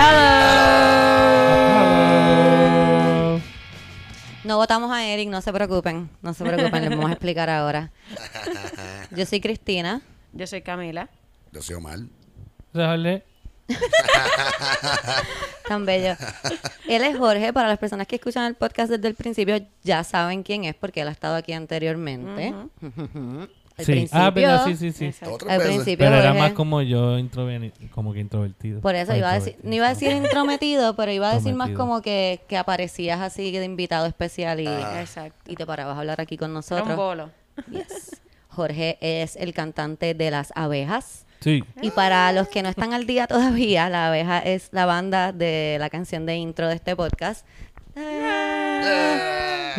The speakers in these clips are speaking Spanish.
Hello. No votamos a Eric, no se preocupen. No se preocupen, les vamos a explicar ahora. Yo soy Cristina. Yo soy Camila. Yo soy Omar. Déjale. Tan bello. Él es Jorge. Para las personas que escuchan el podcast desde el principio, ya saben quién es porque él ha estado aquí anteriormente. Al Sí. Ah, verdad, sí, sí, sí. Al principio, Pero era Jorge- más como yo introveni- como que introvertido. Por eso Ah, iba a decir, no iba a decir intrometido, pero iba a decir más Intrometido. como que, que aparecías así de invitado especial y, Exacto. y te parabas a hablar aquí con Era un nosotros. bolo. Yes. Jorge es el cantante de Las Abejas. Sí. Y para los que no están al día todavía, La Abeja es la banda de la canción de intro de este podcast.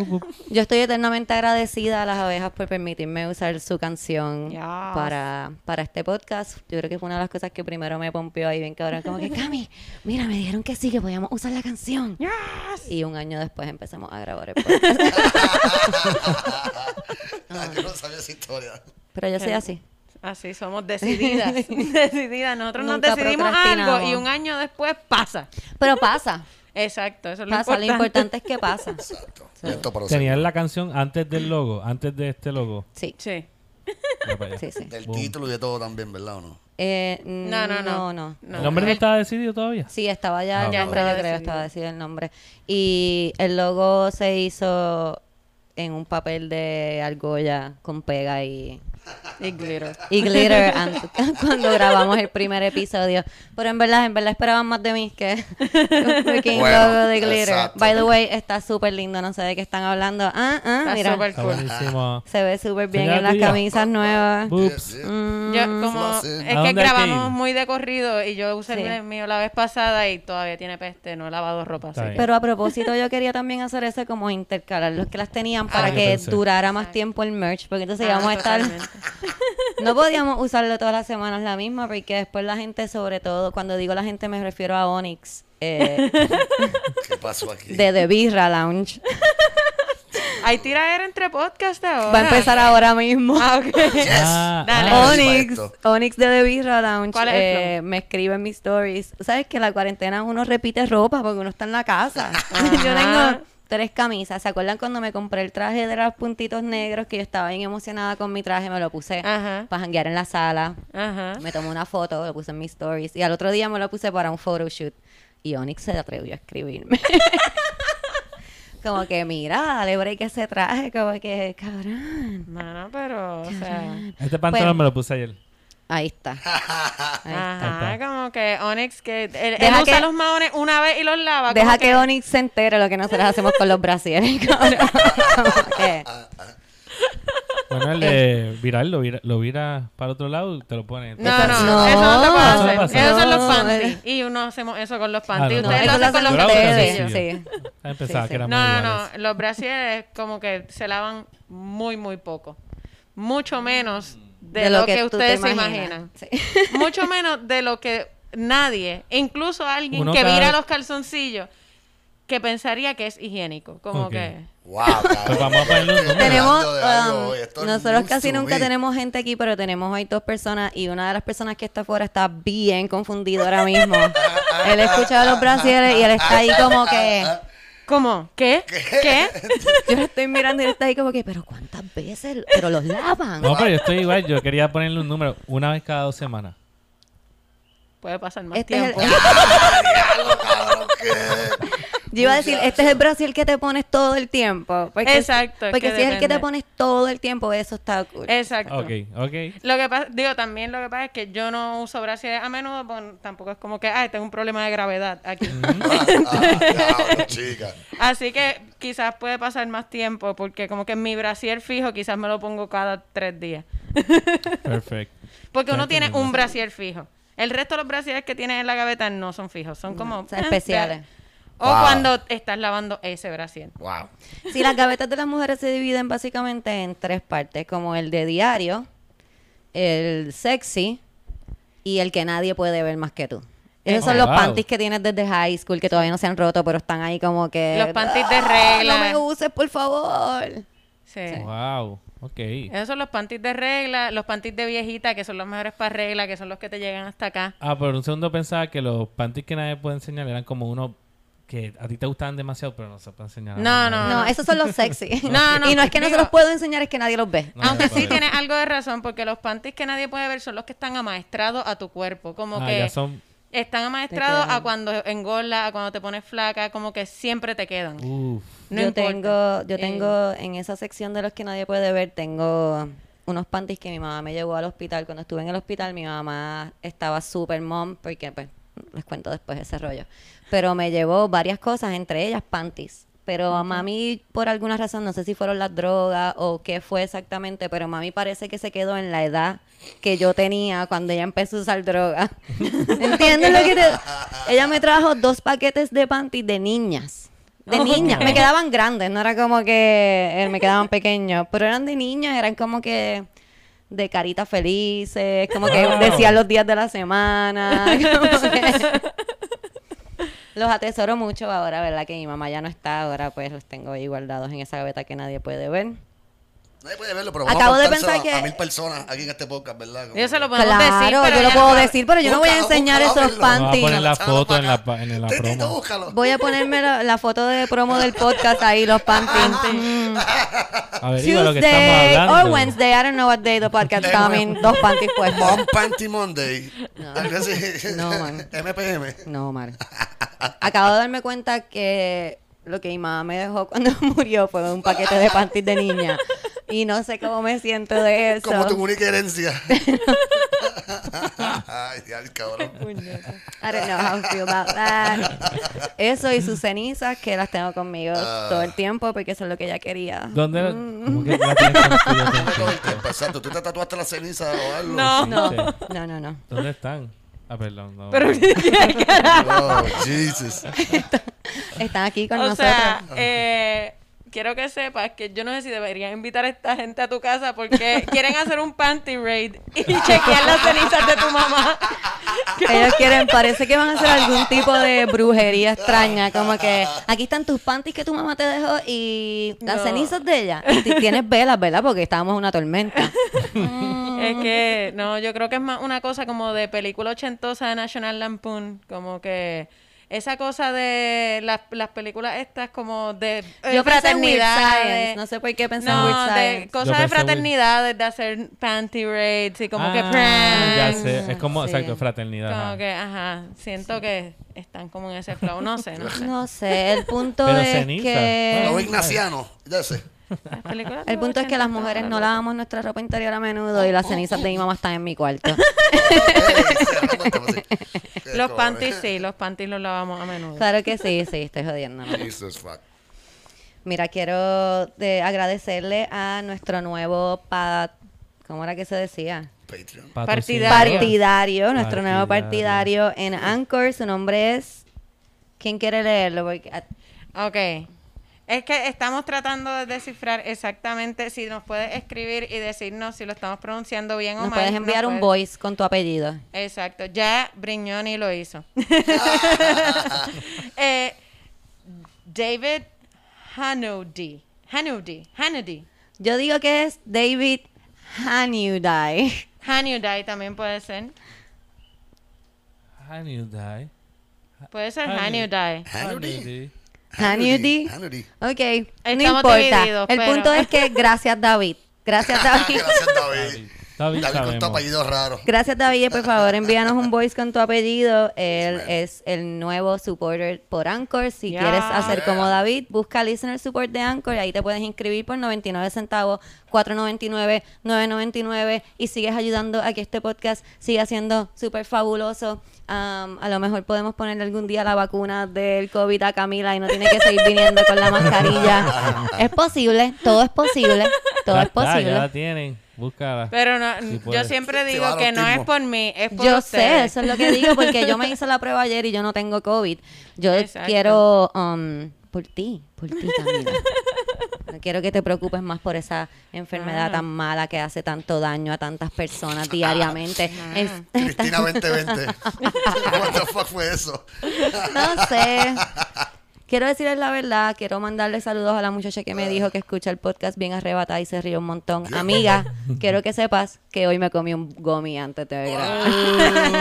Yo estoy eternamente agradecida a las abejas por permitirme usar su canción Yes. para, para este podcast. Yo creo que fue una de las cosas que primero me pompió ahí bien cabrón. Como que, Cami, mira, me dijeron que sí, que podíamos usar la canción. Y un año después empezamos a grabar el podcast. Ah, yo no sabía esa historia. Pero yo soy así. Así somos decididas. decididas. Nosotros nos decidimos algo y un año después pasa. Pero pasa. Exacto, eso es lo Pasa. Lo importante. importante es que pasa. Exacto. Esto para Tenían la canción antes del logo, antes de este logo. Sí, Sí. Del Boom. título y de todo también, ¿verdad o no? Eh, No, no, no. no. No. ¿El nombre no estaba decidido todavía? Sí, estaba ya Ah, el Ya nombre, yo creo, estaba decidido el nombre. Y el logo se hizo en un papel de argolla con pega y, Y glitter. y glitter an- cuando grabamos el primer episodio. Pero en verdad, en verdad esperaban más de mí que un freaking Bueno, logo de glitter. exacto. By the way, está súper lindo, no sé de qué están hablando. Ah, ah, Está mira. Está cool. buenísimo. Se ve súper bien Señora en las camisas nuevas. Mm, Yo, como es ¿A que grabamos muy de corrido y yo usé Sí. el mío la vez pasada y todavía tiene peste, no he lavado ropa. Así que- Pero a propósito, yo quería también hacer ese como intercalar los que las tenían para Ah, yo que pensé. durara más tiempo el merch, porque entonces Ah, íbamos a estar... No podíamos usarlo todas las semanas la misma, porque después la gente, sobre todo, cuando digo la gente me refiero a Onyx, eh, ¿Qué pasó aquí? de The Birra Lounge. Hay tiraera entre podcast ahora. Va a empezar ahora mismo. Ah. Ah, Dale. ah, Onyx. Onyx de The Birra Lounge ¿Cuál es eh, me escribe en mis stories. ¿Sabes que la cuarentena uno repite ropa porque uno está en la casa? yo tengo tres camisas. ¿Se acuerdan cuando me compré el traje de los puntitos negros que yo estaba bien emocionada con mi traje? Me lo puse Ajá. para janguear en la sala. Ajá. Me tomé una foto, lo puse en mis stories y al otro día me lo puse para un photoshoot. Y Onyx se atrevió a escribirme. como que, mira, dale break ese traje, como que, cabrón. No, no, pero, o sea... Este pantalón Bueno. me lo puse ayer. Ahí está. Ahí está. Ajá, como que Onyx, que él, usa que- los maones una vez y los lava. Deja como que Onyx se entere lo que nosotros hacemos con los brasieres, que- Bueno, el de viral lo vira, lo vira para otro lado, te lo pone. No, no, No. eso no te puedo Eso no hacer. pasa. Esos son los panties. eh. Y uno hacemos eso con los Ah, panties. no, Ustedes eso lo hacen con los calzoncillos. sí. Ah, que muy No, no, iguales. no. Los brasieres como que se lavan muy, muy poco. Mucho menos de, lo, que, ustedes se imaginan. Sí. Mucho menos de lo que nadie, incluso alguien Uno que cada- vira los calzoncillos, que pensaría que es higiénico. Como que... Wow, Pues vamos a un. Tenemos, um, esto nosotros casi nunca tenemos gente aquí, pero tenemos hoy dos personas y una de las personas que está afuera está bien confundido ahora mismo. él escucha los brasieres y él está ahí como que... ¿Cómo? ¿Qué? ¿Qué? Yo lo estoy mirando y él está ahí como que, pero ¿cuántas veces? Pero los lavan. No, pero yo estoy igual. Yo quería ponerle un número una vez cada dos semanas. Puede pasar más Este es el- tiempo. Diablo, cabrón, ¿qué? Yo iba a decir, este es el brasier que te pones todo el tiempo. Porque, Exacto, es Porque que si es el que te pones todo el tiempo, eso está cool. Exacto. Ok, ok. Lo que pasa, digo, también lo que pasa es que yo no uso brasieres a menudo, porque tampoco es como que, ay, tengo un problema de gravedad aquí. Ah, ah, diablo, chica. Así que quizás puede pasar más tiempo, porque como que mi brasier fijo quizás me lo pongo cada tres días. Perfecto. Porque uno tiene un brasier fijo. El resto de los brasieres que tienes en la gaveta no son fijos, son como... son eh, especiales. O Wow. cuando estás lavando ese brasier. Wow. Sí, las gavetas de las mujeres se dividen básicamente en tres partes, como el de diario, el sexy y el que nadie puede ver más que tú. Esos Oh, son los wow. panties que tienes desde high school que todavía no se han roto, pero están ahí como que... Los panties de "Ah, regla". No me uses, por favor. Sí. Wow. Ok. Esos son los panties de regla, los panties de viejita, que son los mejores para regla, que son los que te llegan hasta acá. Ah, por un segundo pensaba que los panties que nadie puede enseñar eran como unos que a ti te gustaban demasiado, pero no se puede enseñar. a No, nadie. no, No, esos son los sexy. No, no, y no es que no se los puedo enseñar, es que nadie los ve. No, Aunque sí tienes algo de razón, porque los panties que nadie puede ver son los que están amaestrados a tu cuerpo. Como Ah, que ya son. están amaestrados a cuando engorda, a cuando te pones flaca, como que siempre te quedan. Uf. No yo importa. tengo, yo Eh, tengo en esa sección de los que nadie puede ver, tengo unos panties que mi mamá me llevó al hospital. Cuando estuve en el hospital, mi mamá estaba super mom, porque pues les cuento después ese rollo. Pero me llevó varias cosas, entre ellas panties. Pero mami, por alguna razón, no sé si fueron las drogas o qué fue exactamente, pero mami parece que se quedó en la edad que yo tenía cuando ella empezó a usar droga. ¿Entiendes lo que te...? Ella me trajo dos paquetes de panties de niñas. De niñas. Me quedaban grandes, no era como que eh, me quedaban pequeños, pero eran de niñas, eran como que de caritas felices, como que decían los días de la semana. como que- Los atesoro mucho ahora, ¿verdad? Que mi mamá ya no está, ahora pues los tengo ahí guardados en esa gaveta que nadie puede ver. Nadie puede verlo, pero Acabo vamos de a contárselo pensar a, a que- mil personas aquí en este podcast, ¿verdad? Como Ellos se que- lo podemos Claro, decir, pero yo lo puedo no- decir, pero yo no voy a Búscalo, enseñar búscalo, esos ábrelo. Vamos a panties. poner la foto en la, en la promo. búscalo. Voy a ponerme la, la foto de promo del podcast ahí, los panties. Mm. Averigua lo que estamos Tuesday hablando. or Wednesday, I don't know what day the podcast coming. Dos panties puestos. Mom Panty Monday. Así. No, man. MPM. No, Mar. Acabo de darme cuenta que lo que mi mamá me dejó cuando murió fue un paquete de panties de niña. Y no sé cómo me siento de eso. Como tu única herencia. Ay, Dios, cabrón. I don't know how I feel about that. Eso y sus cenizas que las tengo conmigo Ah. todo el tiempo porque eso es lo que ella quería. ¿Dónde? Mm. ¿Cómo que la todo el Todo el tiempo? tiempo, Exacto. ¿Tú te tatuaste la ceniza o algo? No. No, no, no, no. ¿Dónde están? Ah, perdón. No. Oh, Jesus. Están aquí con O nosotros. sea, eh, quiero que sepas que yo no sé si deberían invitar a esta gente a tu casa porque quieren hacer un panty raid y chequear las cenizas de tu mamá. Ellos quieren, parece que van a hacer algún tipo de brujería extraña, como que aquí están tus panties que tu mamá te dejó y las No. cenizas de ella. Y ti- tienes velas, ¿verdad? Porque estábamos en una tormenta. Es que, no, yo creo que es más una cosa como de película ochentosa de National Lampoon, como que esa cosa de las, las películas estas como de eh, Yo pensé en Weird fraternidad. Science, no sé por qué pensé en No, Weird de cosas de fraternidades, de hacer panty raids y como que Ah, pranks. Ya sé. Es como, Sí. exacto, fraternidad. Como ajá. que, ajá, siento que están como en ese flow, no sé, no sé. No sé, el punto Pero es ceniza. que... Los ignacianos. Ya sé. Las películas El punto es que 80 las mujeres no lavamos nuestra ropa interior a menudo y las cenizas de mi mamá están en mi cuarto. Los panties sí, los panties los lavamos a menudo. Claro que sí, sí, estoy jodiendo. ¿no? Jesus fuck. Mira, quiero de agradecerle a nuestro nuevo pa- ¿cómo era que se decía? Patreon. Partidario. Partidario, nuestro nuevo Partidario. partidario en Anchor. Su nombre es. ¿Quién quiere leerlo? Porque, ah, Ok. Es que estamos tratando de descifrar exactamente si nos puedes escribir y decirnos si lo estamos pronunciando bien o nos mal. puedes enviar un puedes- voice con tu apellido. Exacto. Ya Brignoni lo hizo. Eh, David Hannody. Hannody. Hannody. Yo digo que es David Hanudai. Hannody también puede ser. Die? Puede ser Hannody. Hannody. Hannity. Hannity. Ok, no Estamos importa. divididos, El pero- punto es que gracias David. Gracias David. Gracias, David. David David con tu apellido raro. Gracias David, por favor envíanos un voice con tu apellido. Él es el nuevo supporter por Anchor. Si quieres hacer Yeah. como David, busca Listener Support de Anchor y ahí te puedes inscribir por 99 centavos, 4.99, 9.99 y sigues ayudando a que este podcast siga siendo súper fabuloso. Um, a lo mejor podemos ponerle algún día la vacuna del COVID a Camila y no tiene que seguir viniendo con la mascarilla. es posible, todo es posible, todo Ya es está, posible. ya la tienen. Búscala. Pero no, Sí yo siempre digo que no es por mí, es por Yo sé, eso es lo que digo, porque yo me hice la prueba ayer y yo no tengo COVID. Yo Exacto. quiero, um, por ti, por ti, Camila. No quiero que te preocupes más por esa enfermedad Ah. tan mala que hace tanto daño a tantas personas diariamente. Es- Cristina 2020. What the fuck fue eso? no sé. Quiero decirles la verdad, quiero mandarle saludos a la muchacha que me dijo que escucha el podcast bien arrebatada y se rió un montón. Amiga, quiero que sepas que hoy me comí un gomi antes de grabar.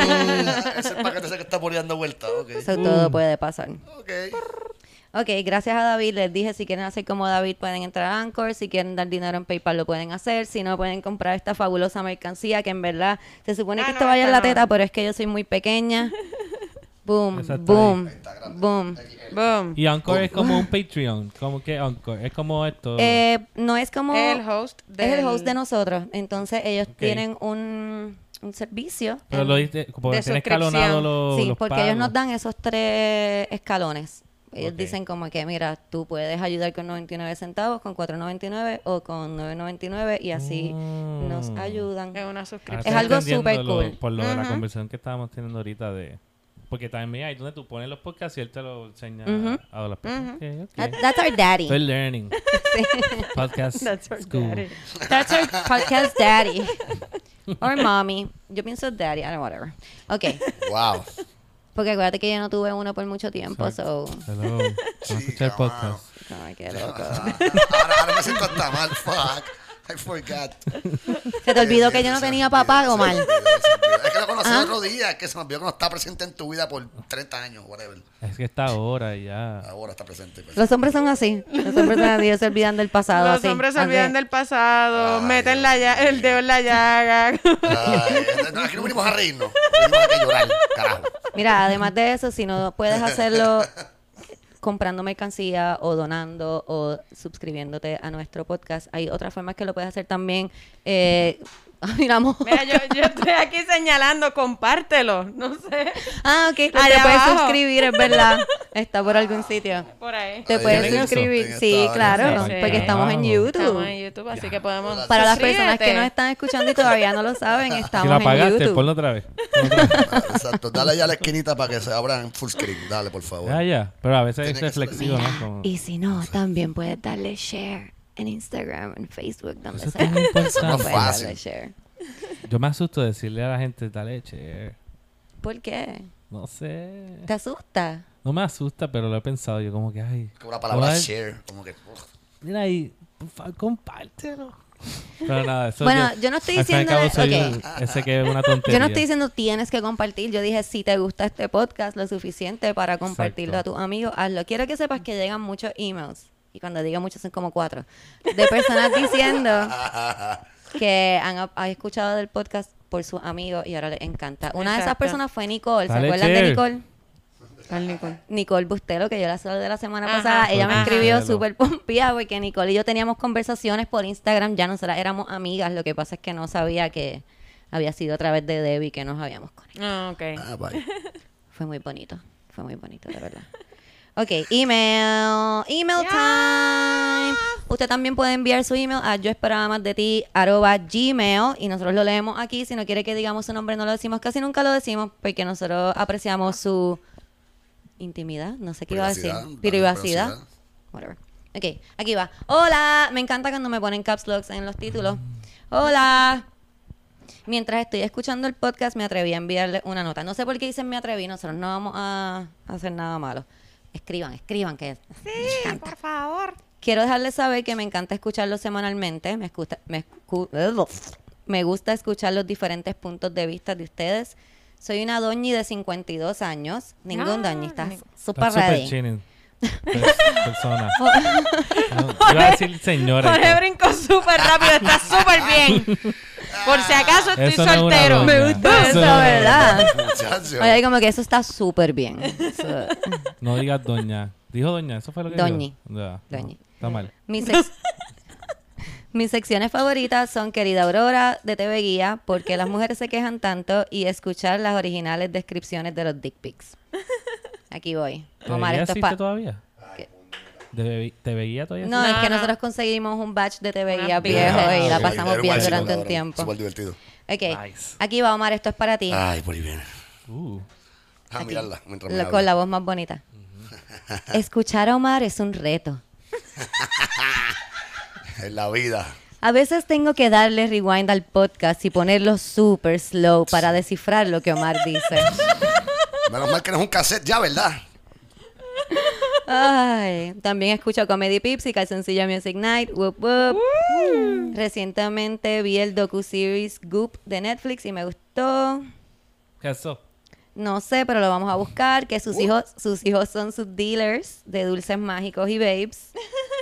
Uh, ese paquete que está poniendo vuelta. Ok. Eso todo puede pasar. Ok. Ok, gracias a David. Les dije, si quieren hacer como David, pueden entrar a Anchor. Si quieren dar dinero en PayPal, lo pueden hacer. Si no, pueden comprar esta fabulosa mercancía que en verdad se supone Ah, que no, esto vaya en la no. teta, pero es que yo soy muy pequeña. Boom, boom, boom. Boom. Y Encore es como un Patreon. Como que Encore. Es como esto. Eh, no es como... El host Es el host de nosotros. Entonces ellos tienen un, un servicio. pero en- lo diste. Porque de tiene suscripción. escalonado los. Sí, los porque pagos. ellos nos dan esos tres escalones. Ellos dicen como que, mira, tú puedes ayudar con 99 centavos, con 4.99 o con 9.99 y así Mm. nos ayudan. Es una Ahora suscripción. Es algo súper cool. Por lo de la conversación que estábamos teniendo ahorita de. Porque también ahí donde tú pones los podcasts y él te lo enseña Ujú. a las personas. Ok, ok. That- that's our daddy. Estoy learning. Podcast That's our school. daddy. That's our podcast daddy. Or mommy. Yo pienso daddy, I don't know, whatever. Ok, Wow. porque acuérdate que yo no tuve uno por mucho tiempo, so... Hello. No escuché el podcast. Ay, qué loco. ahora, ahora me siento hasta mal. Fuck. I forgot. ¿Se te olvidó que yo no tenía papá, Omar? Es que lo conocí Ah. el otro día, que se me olvidó que no está presente en tu vida por 30 años, whatever. Es que está ahora y ya. Ahora está presente. pues. Los hombres son así. Los hombres son así, se olvidan del pasado. Los así, hombres se olvidan del pasado, Ay, meten la lla- el dedo en la llaga. Ay, no, aquí no venimos a reírnos. Venimos a llorar, carajo. Mira, además de eso, si no puedes hacerlo comprando mercancía o donando o suscribiéndote a nuestro podcast, hay otras formas que lo puedes hacer también. Eh, mira, amor. Mira, yo, yo estoy aquí señalando, compártelo, no sé, Ah, ok. Te puedes abajo. suscribir, es verdad. Está por algún sitio. por ahí. Te Ahí puedes eso. suscribir. En Sí, esta- claro. Sí. Porque estamos en. YouTube. Estamos en YouTube, así que podemos. Para las personas que nos están escuchando y todavía no lo saben, Si estamos en apagaste, YouTube. ponlo otra vez. Ponlo otra vez. Exacto. Dale ya a la esquinita para que se abra en full screen. Dale, por favor. Ya, ya. Pero a veces es reflexivo, ¿no? Como- Y si no, también puedes darle share en Instagram, en Facebook, donde Eso es sea. Puedes fácil. share. Yo me asusto de decirle a la gente, dale, che. ¿Por qué? No sé. ¿Te asusta? No me asusta, pero lo he pensado. Yo como que, ay. Como la palabra Ay, share. Como que. ugh. Mira ahí, por favor, compártelo. Pero nada, eso Bueno, yo no estoy al fin y al cabo diciéndole- soy un- ese que es una tontería. Yo no estoy diciendo tienes que compartir. Yo dije, si te gusta este podcast lo suficiente para compartirlo Exacto. a tus amigos, hazlo. Quiero que sepas que llegan muchos emails. Y cuando digo muchos son como cuatro. De personas diciendo que han, han escuchado del podcast por sus amigos y ahora les encanta. Una de esas Exacto. personas fue Nicole. ¿Se Dale, acuerdan de Cher. Nicole? Al Nicole. Nicole Bustelo, que yo la saludé la semana Ajá. pasada, ella me Ajá. escribió Bustelo. súper pompeada porque Nicole y yo teníamos conversaciones por Instagram, ya nosotras éramos amigas, lo que pasa es que no sabía que había sido a través de Debbie que nos habíamos conectado. Ah, ok. Ah, vaya. Fue muy bonito, fue muy bonito, de verdad. Ok, email, email time. Usted también puede enviar su email a yo esperaba más de ti arroba gmail y nosotros lo leemos aquí. Si no quiere que digamos su nombre, no lo decimos, casi nunca lo decimos porque nosotros apreciamos su intimidad, no sé qué iba a decir, Privacidad, privacidad. privacidad. Whatever. Ok, aquí va. Hola, me encanta cuando me ponen caps locks en los títulos. Hola. Mientras estoy escuchando el podcast, me atreví a enviarle una nota. No sé por qué dicen me atreví, nosotros no vamos a hacer nada malo. Escriban, escriban, que me encanta. Por favor. Quiero dejarles saber que me encanta escucharlo semanalmente. Me, escucha- me, escu- me gusta escuchar los diferentes puntos de vista de ustedes. Soy una doñi de 52 años. Ningún Ah, doñi, estás súper Está súper ready. persona. No, iba a decir señora. Jorge brincó súper rápido, está súper bien. Por si acaso estoy Eso no es una soltero. doña. Me gusta Eso ¿verdad? Muchacho. Oye, como que eso está súper bien. Eso- No digas doña. Dijo doña, eso fue lo que Doñi. dijo. Ya, no, Doñi. está mal. Mis, sec- Mis secciones favoritas son Querida Aurora de TV Guía, porque las mujeres se quejan tanto, y escuchar las originales descripciones de los dick pics. Aquí voy. ¿Te Omar, esto es existe pa- todavía? ¿Te, ve- te veía todavía? No, es que No, no. nosotros conseguimos un batch de vieja. viejo y la pasamos bien durante un tiempo. Súper divertido. Ok, Nice. aquí va Omar, esto es para ti. Ay, por ahí viene. Uh, Ah, mirarla mientras con la voz más bonita. Escuchar a Omar es un reto. En la vida. A veces tengo que darle rewind al podcast y ponerlo super slow para descifrar lo que Omar dice. Menos mal que no es un cassette ya, ¿verdad? Ay, también escucho Comedy Pips y Calzoncillo Music Night. Whoop, whoop. Recientemente vi el docu-series Goop de Netflix y me gustó. ¿Qué es eso? No sé, pero lo vamos a buscar. Que sus hijos, sus hijos son sus dealers de dulces mágicos y babes.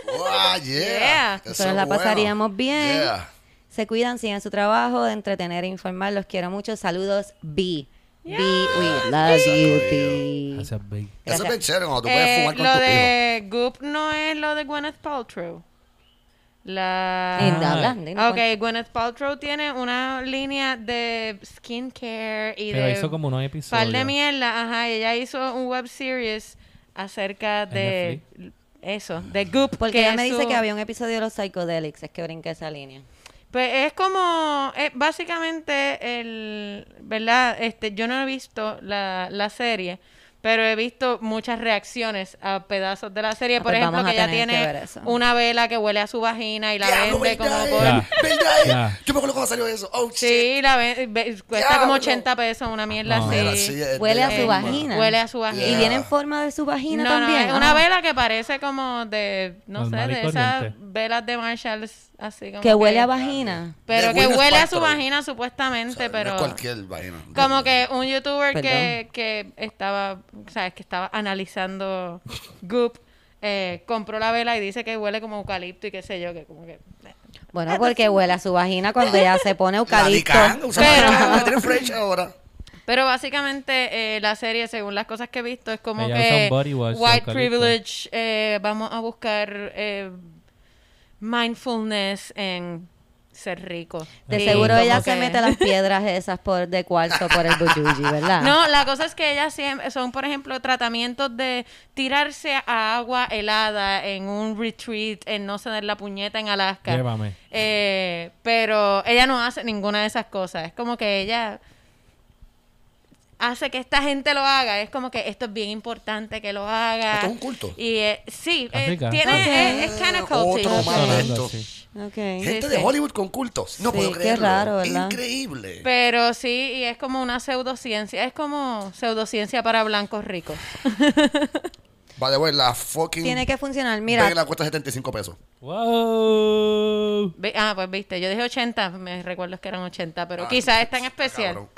Wow, yeah. Yeah. Eso Nosotros es la bueno. pasaríamos bien. Yeah. Se cuidan, sigan su trabajo de entretener e informar. Los quiero mucho. Saludos, B. B, we love you, B. Gracias, babe. Eso es Gracias. bien chévere cuando tú puedes Eh, fumar con lo tu hijo. de Goop no es lo de Gwyneth Paltrow. La... Y habla, dinos Ok, Gwyneth Paltrow tiene una línea de skincare y Pero de hizo como unos par episodios. de mierda. Ajá, y ella hizo un web series acerca de eso, de Goop. Porque que ella es me dice su- que había un episodio de los Psychedelics. Es que brinqué esa línea. Pues es como, es básicamente el, ¿verdad? Este, yo no he visto la, la serie, pero he visto muchas reacciones a pedazos de la serie. Ah, Por pues ejemplo, que ella que tiene una vela que huele a su vagina y la Diablo, vende como ¿verdad, por... Ya. ¿Verdad? Ya. Yo me acuerdo cuando salió eso. Oh, shit. Sí, la ve- ve- cuesta como 80 pesos, una mierda No. así. Mira, sí, Huele a su vagina. Huele a su vagina. ¿Y viene en forma de su vagina no, también? no, es una Ah. vela que parece como de, no Normal sé, de esas velas de Marshalls, así como Que huele a vagina. Pero que huele a su vagina O supuestamente, sea, pero... No es cualquier vaina. Como que un youtuber Perdón. que, que estaba, sabes, que estaba analizando Goop, eh, compró la vela y dice que huele como eucalipto y qué sé yo, que como que... eh. Bueno, porque huele a su vagina cuando ella se pone eucalipto. Pero- ahora. Pero básicamente eh, la serie, según las cosas que he visto, es como que white eucalipto. privilege, eh, vamos a buscar eh, mindfulness en ser rico. De Y seguro ella se mete las piedras esas por de cuarzo por el buyuji, ¿verdad? No, la cosa es que ellas siempre son, por ejemplo, tratamientos de tirarse a agua helada en un retreat, en no ceder la puñeta en Alaska. Llévame. Eh, pero ella no hace ninguna de esas cosas. Es como que ella hace que esta gente lo haga. Es como que esto es bien importante que lo haga. Esto es un culto. Y eh, sí, eh, tiene, Ok. eh, es kind of. Otro más de esto. Gente Sí, de sí. Hollywood con cultos. No Sí, puedo qué creerlo. raro, ¿verdad? Increíble. Pero sí, y es como una pseudociencia. Es como pseudociencia para blancos ricos. Vale, bueno, la fucking Tiene que funcionar. Mira, regla cuesta 75 pesos. ¡Wow! Ah, pues viste, yo dije 80, me recuerdo que eran 80, pero quizás es tan especial. Cabrón.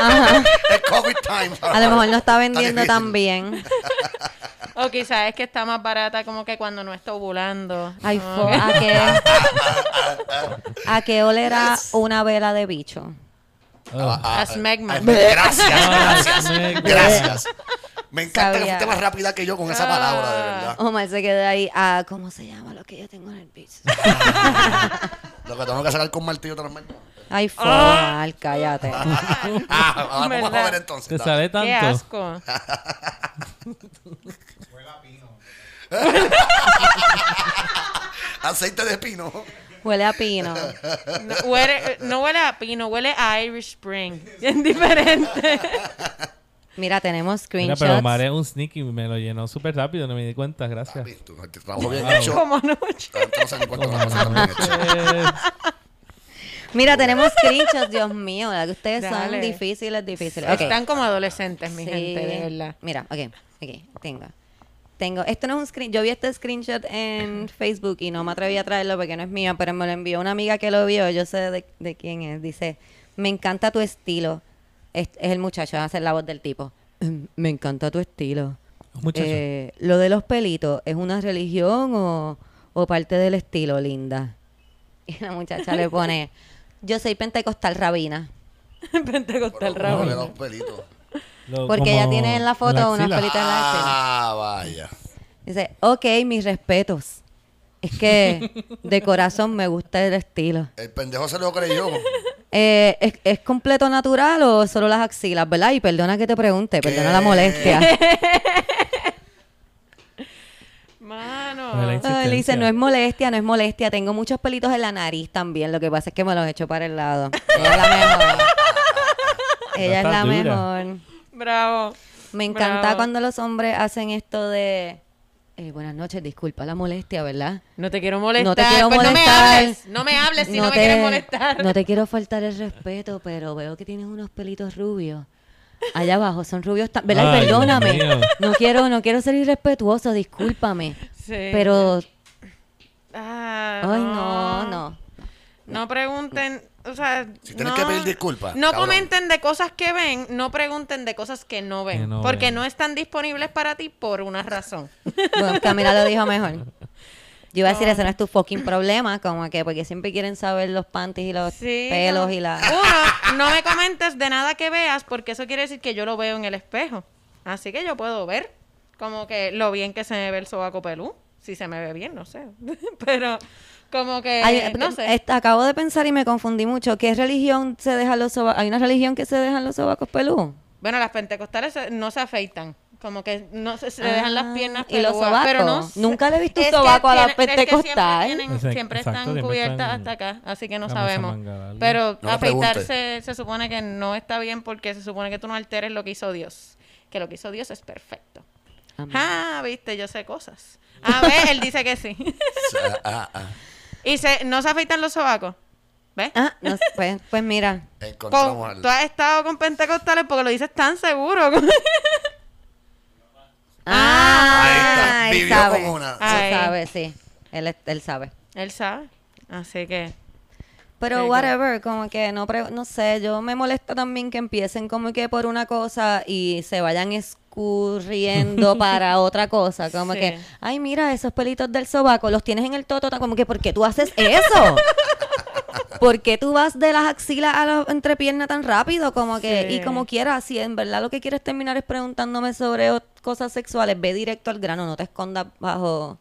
ajá, es COVID time. a lo mejor no está vendiendo difícil. tan bien. O quizás es que está más barata como que cuando no está ovulando. Ay, Ah, fo- ¿a qué, ¿A qué olerá una vela de bicho? Ah. A smegma. Ay, Gracias, Ah, gracias. me- Gracias. Me encanta que fuiste más rápida que yo con esa palabra, de verdad. Omar se quedó ahí. Ah, ¿cómo se llama lo que yo tengo en el bicho? Lo que tengo que sacar con martillo también. Ay, Omar, cállate. Ah, ahora vamos a joder entonces. Te dale. sale Qué tanto. asco. Aceite de pino. Huele a pino. No huele, no huele a pino, huele a Irish Spring. Bien diferente. Mira, tenemos Mira, screenshots. pero Omar es un sneaky, me lo llenó súper rápido, no me di cuenta, gracias. Papi, trabajo bien hecho. Como noche. Mira, tenemos screenshots, Dios mío, ¿verdad? Que ustedes Dale. son difíciles, difíciles. Ok. Están como adolescentes, mi Sí. gente, de verdad. Mira, ok, ok, tengo. Tengo, esto no es un screen, yo vi este screenshot en Facebook y no me atreví a traerlo porque no es mío, pero me lo envió una amiga que lo vio, yo sé de, de quién es. Dice, me encanta tu estilo. Es, es el muchacho, va a hacer la voz del tipo. "Mm, Me encanta tu estilo. Muchacho. Eh, lo de los pelitos, ¿es una religión o, o parte del estilo, linda? Y la muchacha le pone, yo soy pentecostal rabina. Pentecostal Pero, Raúl. de los pelitos. Lo- Porque ella tiene en la foto axila. pelitos en la axila. Ah, vaya. Dice, ok, mis respetos. Es que de corazón me gusta el estilo. El pendejo se lo creyó. Eh, ¿es, es completo natural o solo las axilas, verdad? Y perdona que te pregunte, perdona la molestia. Mano. Le dice, no es molestia, no es molestia. Tengo muchos pelitos en la nariz también. Lo que pasa es que me los echo para el lado. Ella es la mejor. Ella es la dura. mejor. Bravo. Me encanta Bravo. cuando los hombres hacen esto de... eh, buenas noches, disculpa la molestia, ¿verdad? No te quiero molestar. No te quiero Pues no me molestar. hables. No me hables si no, me quieres molestar. No te quiero faltar el respeto, pero veo que tienes unos pelitos rubios. Allá abajo son rubios ¿verdad? Ay, Perdóname. Dios. No quiero, no quiero ser irrespetuoso, discúlpame. Sí. Pero, Ah, ay, no, no. No pregunten, o sea, Si tienes no, que pedir disculpas, No cabrón. comenten de cosas que ven, no pregunten de cosas que no ven, Que no porque ven. no están disponibles para ti por una razón. Bueno, Camila lo dijo mejor. Yo iba a decir, ese no es tu fucking problema, como que porque siempre quieren saber los panties y los Sí, pelos no. y la... Uno, no me comentes de nada que veas, porque eso quiere decir que yo lo veo en el espejo. Así que yo puedo ver como que lo bien que se me ve el sobaco pelú. Si se me ve bien, no sé. Pero como que, Ay, no sé. acabo de pensar y me confundí mucho. ¿Qué religión se deja los sobacos? ¿Hay una religión que se dejan los sobacos peludos? Bueno, las pentecostales se- no se afeitan. Como que no se, se dejan las Ah, piernas ¿y los pelúas, sobacos? pero no. Nunca le he visto un sobaco a la tienen- es que siempre pentecostal. tienen- Exacto, Siempre, exacto, están siempre cubiertas están hasta acá, así que no sabemos. manga. Pero No afeitarse se supone que no está bien porque se supone que tú no alteres lo que hizo Dios. Que lo que hizo Dios es perfecto. Amén. Ah, viste, yo sé cosas. A ver, él dice que sí. Ah, ah, ah. Y se, no se afeitan los sobacos. ¿Ves? Ah, no pues, pues mira. Encontramos Con- al- tú has estado con pentecostales porque lo dices tan seguro. Ah, Ahí está, él vivió sabe. con una. Él sabe, sí. Él, es- él sabe. él sabe. Así que. Pero whatever, como que no, pre- no sé, yo me molesta también que empiecen como que por una cosa y se vayan escurriendo para otra cosa, como Sí. que, ay mira, esos pelitos del sobaco, los tienes en el toto, como que, ¿por qué tú haces eso? ¿Por qué tú vas de las axilas a la entrepierna tan rápido? Como que, Sí. y como quieras, si en verdad lo que quieres terminar es preguntándome sobre cosas sexuales, ve directo al grano, no te escondas bajo,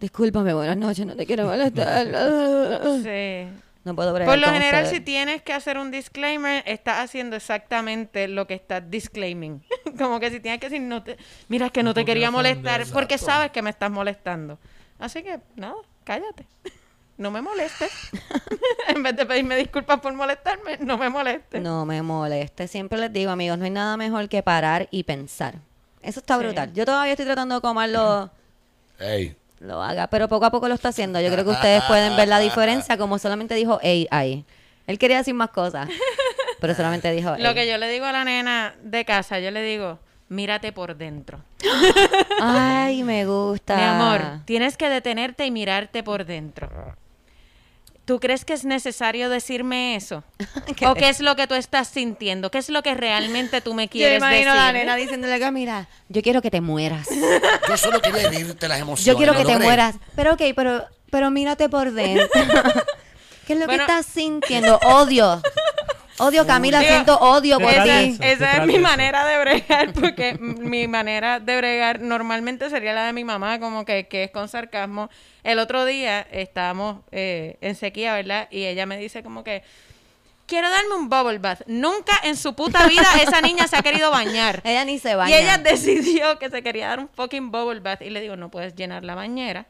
discúlpame, buenas noches, no te quiero molestar. Sí. No puedo bregar Por lo con general, ustedes. si tienes que hacer un disclaimer, estás haciendo exactamente lo que estás disclaiming. Como que si tienes que decir, no te, mira, es que no, No te quería ofender, molestar, porque exacto. sabes que me estás molestando. Así que, nada, cállate. No me molestes. en vez de pedirme disculpas por molestarme, no me molestes. No me moleste. Siempre les digo, amigos, no hay nada mejor que parar y pensar. Eso está Sí. brutal. Yo todavía estoy tratando de comerlo Ey, lo haga, pero poco a poco lo está haciendo. Yo creo que ustedes pueden ver la diferencia, como solamente dijo ahí. Él quería decir más cosas, pero solamente dijo Lo que yo le digo a la nena de casa, yo le digo, mírate por dentro. Ay, me gusta. Mi amor, tienes que detenerte y mirarte por dentro. ¿Tú crees que es necesario decirme eso? ¿Qué? ¿O qué es lo que tú estás sintiendo? ¿Qué es lo que realmente tú me Yo quieres imagino a decir? la nena diciéndole que mira, yo quiero que te mueras. yo solo quería vivirte las emociones. Yo quiero que te mueras. Pero ok, pero, pero mírate por dentro. ¿Qué es lo Bueno. que estás sintiendo? Odio. Odio, Camila, Digo, siento odio por ti. Esa es mi manera de bregar, porque mi manera de bregar normalmente sería la de mi mamá, como que, que es con sarcasmo. El otro día estábamos eh, en sequía, ¿verdad? Y ella me dice como que, quiero darme un bubble bath. Nunca en su puta vida esa niña se ha querido bañar. Ella ni se Y baña. ella decidió que se quería dar un fucking bubble bath. Y le digo, no puedes llenar la bañera.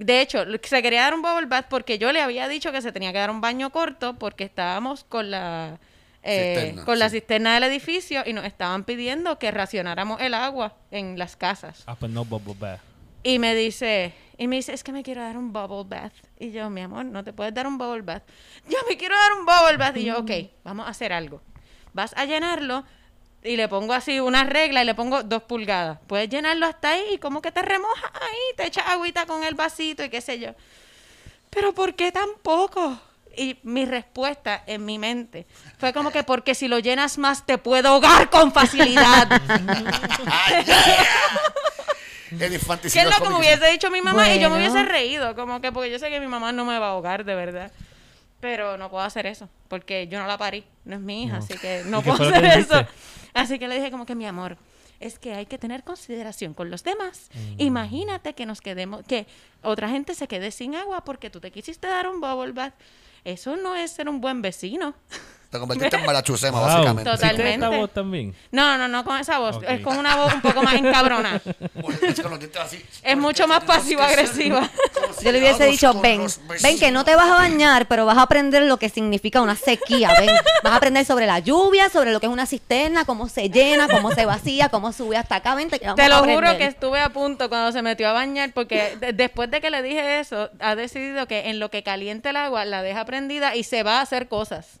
De hecho, se quería dar un bubble bath porque yo le había dicho que se tenía que dar un baño corto porque estábamos con la eh, Cisterna, con la cisterna del edificio y nos estaban pidiendo que racionáramos el agua en las casas. Ah, pues no, bubble bath. Y me dice, y me dice, es que me quiero dar un bubble bath. Y yo, mi amor, no te puedes dar un bubble bath. Yo me quiero dar un bubble bath. Y yo, ok, vamos a hacer algo. Vas a llenarlo y le pongo así una regla y le pongo dos pulgadas. Puedes llenarlo hasta ahí y como que te remojas ahí, te echas agüita con el vasito y qué sé yo. Pero ¿por qué tan poco? Y mi respuesta en mi mente fue como que porque si lo llenas más te puedo ahogar con facilidad. El ¿Qué infanticida es lo que me hubiese dicho mi mamá? Y yo me hubiese reído, como que porque yo sé que mi mamá no me va a ahogar, de verdad. Pero no puedo hacer eso, porque yo no la parí, no es mi hija, No. así que ¿Y no puedo hacer eso. Así que le dije como que mi amor, es que hay que tener consideración con los demás. Mm. Imagínate que nos quedemos, que otra gente se quede sin agua porque tú te quisiste dar un bubble bath. Eso no es ser un buen vecino. Te convertiste en Malachucema, Wow. básicamente. Total. ¿Hiciste esta Totalmente. voz también? No, no, no con esa voz, Ok. es con una voz un poco más encabronada. Es con los dientes así. Es mucho más pasivo-agresiva. Yo le hubiese dicho, ven, ven que no te vas a bañar, pero vas a aprender lo que significa una sequía, ven. Vas a aprender sobre la lluvia, sobre lo que es una cisterna, cómo se llena, cómo se vacía, cómo sube hasta acá, vamos Te a lo aprender. juro que estuve a punto cuando se metió a bañar porque de- después de que le dije eso, ha decidido que en lo que caliente el agua la deja prendida y se va a hacer cosas.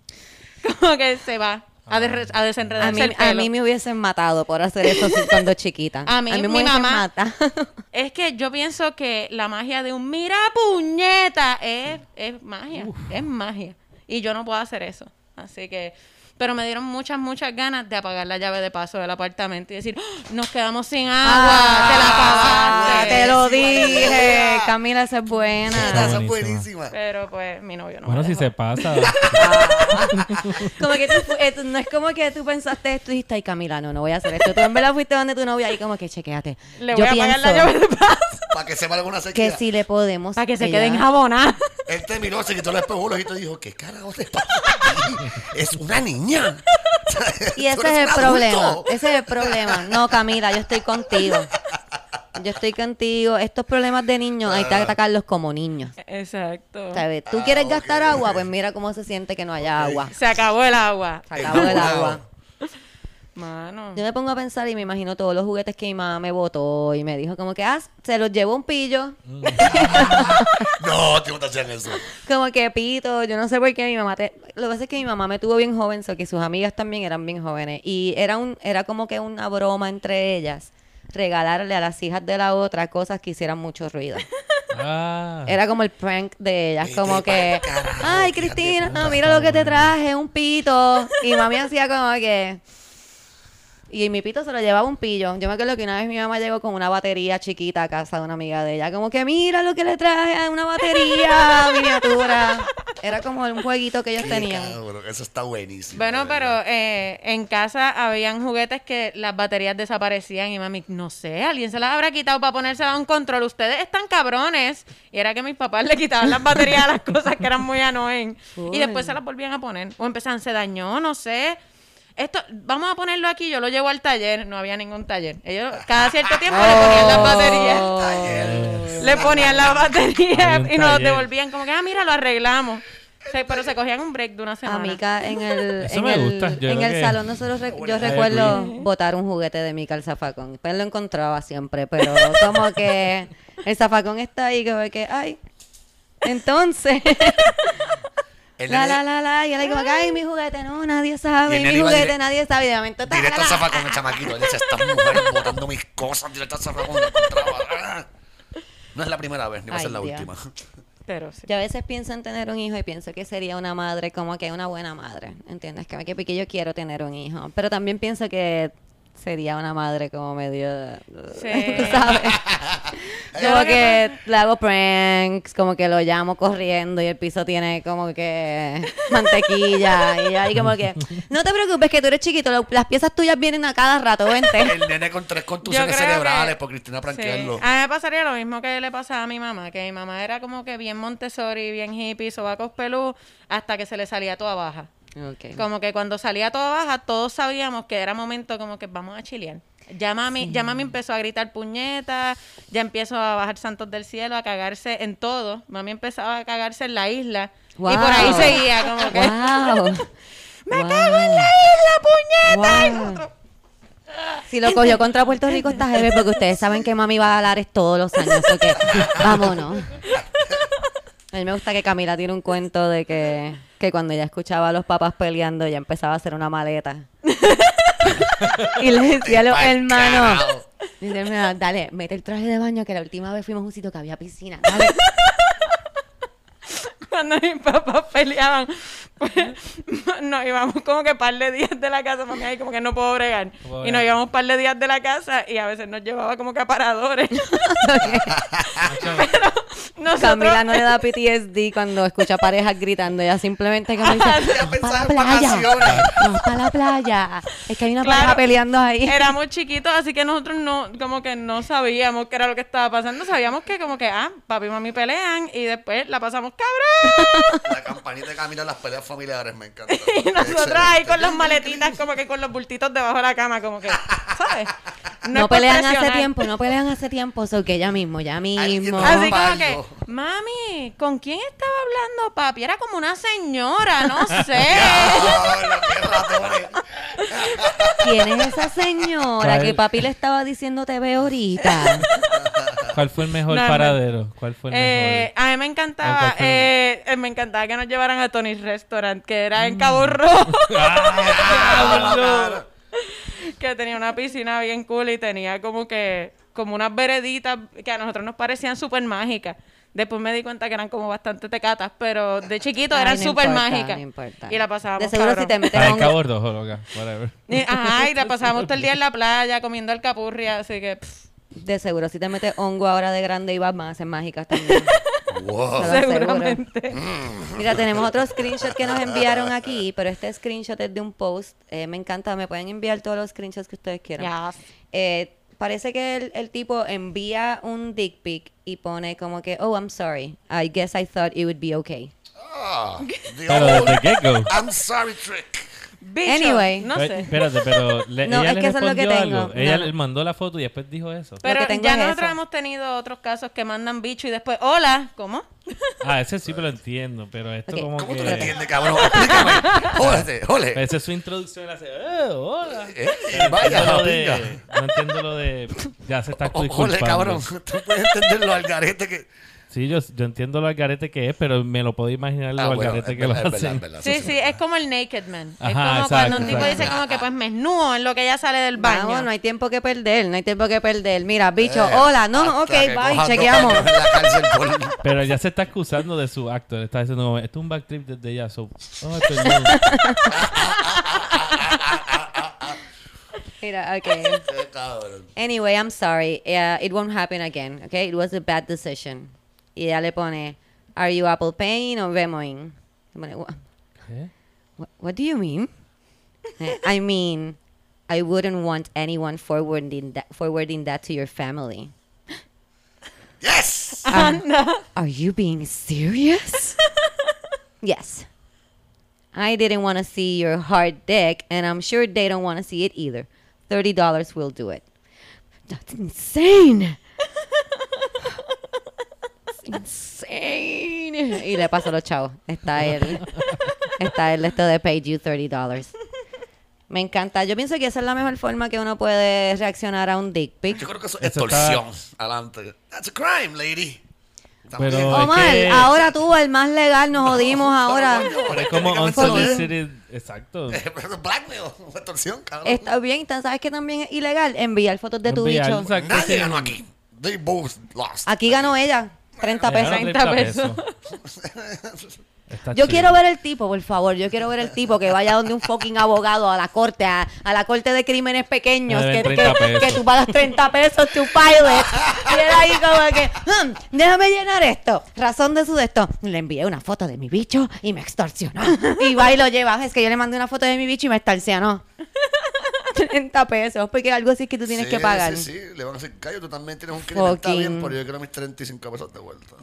Como que se va. a, des- a desenredarse A mí, el a mí me hubiesen matado por hacer eso cuando chiquita. A mí, me mi hubiesen mamá- matado. Es que yo pienso que la magia de un mira puñeta es, es magia, es magia. Y yo no puedo hacer eso. Así que, pero me dieron muchas, muchas ganas de apagar la llave de paso del apartamento y decir, "¡Ah! nos quedamos sin agua, te la Ah, apagaste. te lo dije. Camila, esa es buena. Esa es buenísima. Pero pues mi novio no Bueno, me si dejó. se pasa. Como que tú, eh, no es como que tú pensaste esto y dijiste, ay Camila, no, no voy a hacer esto. Tú en verdad fuiste donde tu novia y como que chequeate. Le Yo voy a apagar pienso la llave de paso Para que sepa alguna sequía. que si le podemos. para que se queden jabonadas. Él te miró, se quitó los espejuelos y te dijo, ¿qué carajo te pasa aquí? Es una niña. Y ese es el problema. adulto. Ese es el problema. No, Camila, yo estoy contigo. Yo estoy contigo. Estos problemas de niños hay que atacarlos como niños. Exacto. ¿Sabes? ¿Tú Ah, quieres ok, gastar agua? Pues mira cómo se siente que no haya agua. Se acabó el agua. Se acabó el Wow. agua. Mano. Yo me pongo a pensar y me imagino todos los juguetes que mi mamá me botó y me dijo como que, ah, se los llevó un pillo. No, tío, no te hacían eso. Como que pito, yo no sé por qué mi mamá te... Lo que pasa es que mi mamá me tuvo bien joven, so que sus amigas también eran bien jóvenes. Y era un, era como que una broma entre ellas regalarle a las hijas de la otra cosas que hicieran mucho ruido. Ah. Era como el prank de ellas, como que, carajo, ay Cristina, puta, mira lo que te traje, un pito. Y mami hacía como que... Y mi pito se lo llevaba un pillo. Yo me acuerdo que una vez mi mamá llegó con una batería chiquita a casa de una amiga de ella. Como que mira lo que le traje, una batería miniatura. Era como un jueguito que ellos Qué tenían. cabrón, eso está buenísimo. Bueno, pero eh, en casa habían juguetes que las baterías desaparecían y mami, no sé, alguien se las habrá quitado para ponerse a un control. Ustedes están cabrones. Y era que mis papás le quitaban las baterías a las cosas que eran muy annoying. Full. Y después se las volvían a poner. O empezaban, se dañó, no sé. Esto, vamos a ponerlo aquí, yo lo llevo al taller. No había ningún taller. Ellos cada cierto tiempo le ponían las baterías. Oh. Le ponían las baterías y nos taller. devolvían como que, ah, mira, lo arreglamos. Sí, pero se cogían un break de una semana. Mica en el, Eso en me el, gusta, yo en el que- salón nosotros rec- yo recuerdo botar un juguete de Mica al zafacón. Pues lo encontraba siempre, pero como que el zafacón está ahí como que, ay, entonces, la, la, la, la, y él como que, ay, mi juguete, no, nadie sabe, el mi juguete, dire- nadie sabe, y de momento, la, zafacón, el chamaquito. Él decía, estas mujeres botando mis cosas zafacón. lo encontraba. Ah. No es la primera vez, ni va a ser la Dios. última. Pero sí. Yo a veces pienso en tener un hijo y pienso que sería una madre como que una buena madre, ¿entiendes? Que, que porque yo quiero tener un hijo, pero también pienso que sería una madre como medio, Sí. tú sabes, como que le hago pranks, como que lo llamo corriendo y el piso tiene como que mantequilla y ahí como que, no te preocupes que tú eres chiquito, lo- las piezas tuyas vienen a cada rato, vente. El nene con tres contusiones cerebrales que- por Cristina Sí. Pranquearlo. A mí me pasaría lo mismo que le pasaba a mi mamá, que mi mamá era como que bien Montessori, bien hippie, sobacos pelú, hasta que se le salía toda baja. Como que cuando salía toda baja, todos sabíamos que era momento como que vamos a chilear. Ya mami, ya mami empezó a gritar puñetas, ya empiezo a bajar santos del cielo, a cagarse en todo. Mami empezaba a cagarse en la isla. Y por ahí seguía, como que, Wow. ¡me cago en la isla, puñeta! Y Wow. nosotros, Si lo cogió contra Puerto Rico está heavy porque ustedes saben que mami va a Lares todos los años. así que vámonos. A mí me gusta que Camila tiene un cuento de que, que cuando ella escuchaba a los papás peleando, ella empezaba a hacer una maleta. y le decía a los hermanos, carajo. dice, "Mira, dale, mete el traje de baño que la última vez fuimos a un sitio que había piscina. Dale. cuando mis papás peleaban, pues nos íbamos como que par de días de la casa, mami ahí como que no puedo bregar. puedo Y nos íbamos par de días de la casa y a veces nos llevaba como que a paradores. Nosotros, Camila no le da PTSD cuando escucha parejas gritando. Ella simplemente como dice, vamos para la playa. Vamos para la playa. Es que hay una Claro. pareja peleando ahí. éramos chiquitos, así que nosotros no, como que no sabíamos qué era lo que estaba pasando. Sabíamos que como que, ah, papi y mami pelean y después la pasamos cabrón. La campanita de camino en las peleas familiares me encanta. Y nosotros ahí con las maletitas, como que con los bultitos debajo de la cama, como que, ¿sabes? No, por pelean hace tiempo, no pelean hace tiempo, so que ya mismo, ya mismo. Así como que, mami, ¿con quién estaba hablando papi? Era como una señora, no sé. ¿Quién es esa señora ¿Cuál? que papi le estaba diciendo te veo ahorita? ¿Cuál fue el mejor No, paradero? ¿Cuál fue el Eh, mejor? a mí ¿O me encantaba, eh, eh, me encantaba que nos llevaran a Tony's Restaurant, que era en Cabo Rojo. ¡Ah, que tenía una piscina bien cool y tenía como que como unas vereditas que a nosotros nos parecían súper mágicas. Después me di cuenta que eran como bastante tecatas, pero de chiquito Ay, eran no súper importa, mágicas. no importa. Y la pasábamos De seguro si te metes en loca. Whatever. Y- Ajá, y la pasábamos todo el día en la playa comiendo alcapurria, así que pff, De seguro si te metes hongo ahora de grande y vas más a hacer mágicas también. Wow. Seguramente. Mira, tenemos otro screenshot que nos enviaron aquí, pero este screenshot es de un post. Eh, me encanta, me pueden enviar todos los screenshots que ustedes quieran. Yes. Eh, parece que el, el tipo envía un dick pic y pone como que, oh, I'm sorry. I guess I thought it would be okay. Ah, the old. I'm sorry trick. Bicho, Anyway. no sé. Espérate, pero le- No, ella es le que eso es lo que tengo. algo. Ella No. le mandó la foto y después dijo eso. Pero ya es nosotros eso. hemos tenido otros casos que mandan bicho y después, hola, ¿cómo? Ah, ese sí me lo entiendo, pero esto Ok. como ¿Cómo que... tú lo entiendes, cabrón? Explícame. Jólete, jole. Esa es su introducción. Él hace, "Eh, hola. Eh, No vaya, entiendo, lo la de, no entiendo lo de... Ya se está disculpando. Jole, cabrón. Tú puedes entender lo algarete que... Sí, yo, yo entiendo lo algarete que es, pero me lo puedo imaginar lo Ah, bueno, algarete es que lo es verdad, hacen. es verdad, Sí, sí, es como el naked man. es Ajá, como exacto, cuando un tipo exacto. dice como que pues me esnudo en lo que ella sale del baño. No hay tiempo que perder, no hay tiempo que perder. Mira, bicho, Eh, hola, no, ok, bye, chequeamos. Pero ella se está excusando de su acto. Le está diciendo, esto es un backtrip desde ya. So, oh. Mira, okay. Anyway, I'm sorry. Uh, it won't happen again. Okay, it was a bad decision. Y ella le pone, Are you Apple Paying or Vemoing? Le pone, "Wha- ¿Qué? What, what do you mean? Eh, I mean, I wouldn't want anyone forwarding that, forwarding that to your family. Yes. Um, are you being serious? yes. I didn't want to see your hard dick, and I'm sure they don't want to see it either. $30 will do it. That's insane. That's insane. Y le paso los chavos. Está el, está el esto de paid you $30. Me encanta. Yo pienso que esa es la mejor forma que uno puede reaccionar a un dick pic. Yo creo que eso es Eso está- extorsión. Adelante. That's a crime, lady. También. Pero- Omar, es que- ahora tú, el más legal, nos jodimos ahora. Pero es como unsolicited. Exacto. Blackmail, extorsión, cabrón. Está bien, ¿tú ¿sabes que también es ilegal? Enviar fotos de tu Enviar, bicho. exacto, Nadie ganó aquí. They both lost. Aquí ganó ella, 30 Le pesos. ganaron 30 pesos. Está Yo chido. quiero ver el tipo, por favor. Yo quiero ver el tipo que vaya donde un fucking abogado a la corte, a, a la corte de crímenes pequeños, Le que, deben que, 30 pesos. que tú pagas 30 pesos tu pilot. Y él ahí como que, "Hmm, déjame llenar esto. Razón de su de esto. Le envié una foto de mi bicho y me extorsionó. Y va y lo lleva. Es que yo le mandé una foto de mi bicho y me extorsionó. 30 pesos, porque algo así que tú tienes Sí, que pagar. Sí, sí, le van a decir, callo, tú también tienes un crimen, está bien, pero yo quiero mis 35 pesos de vuelta.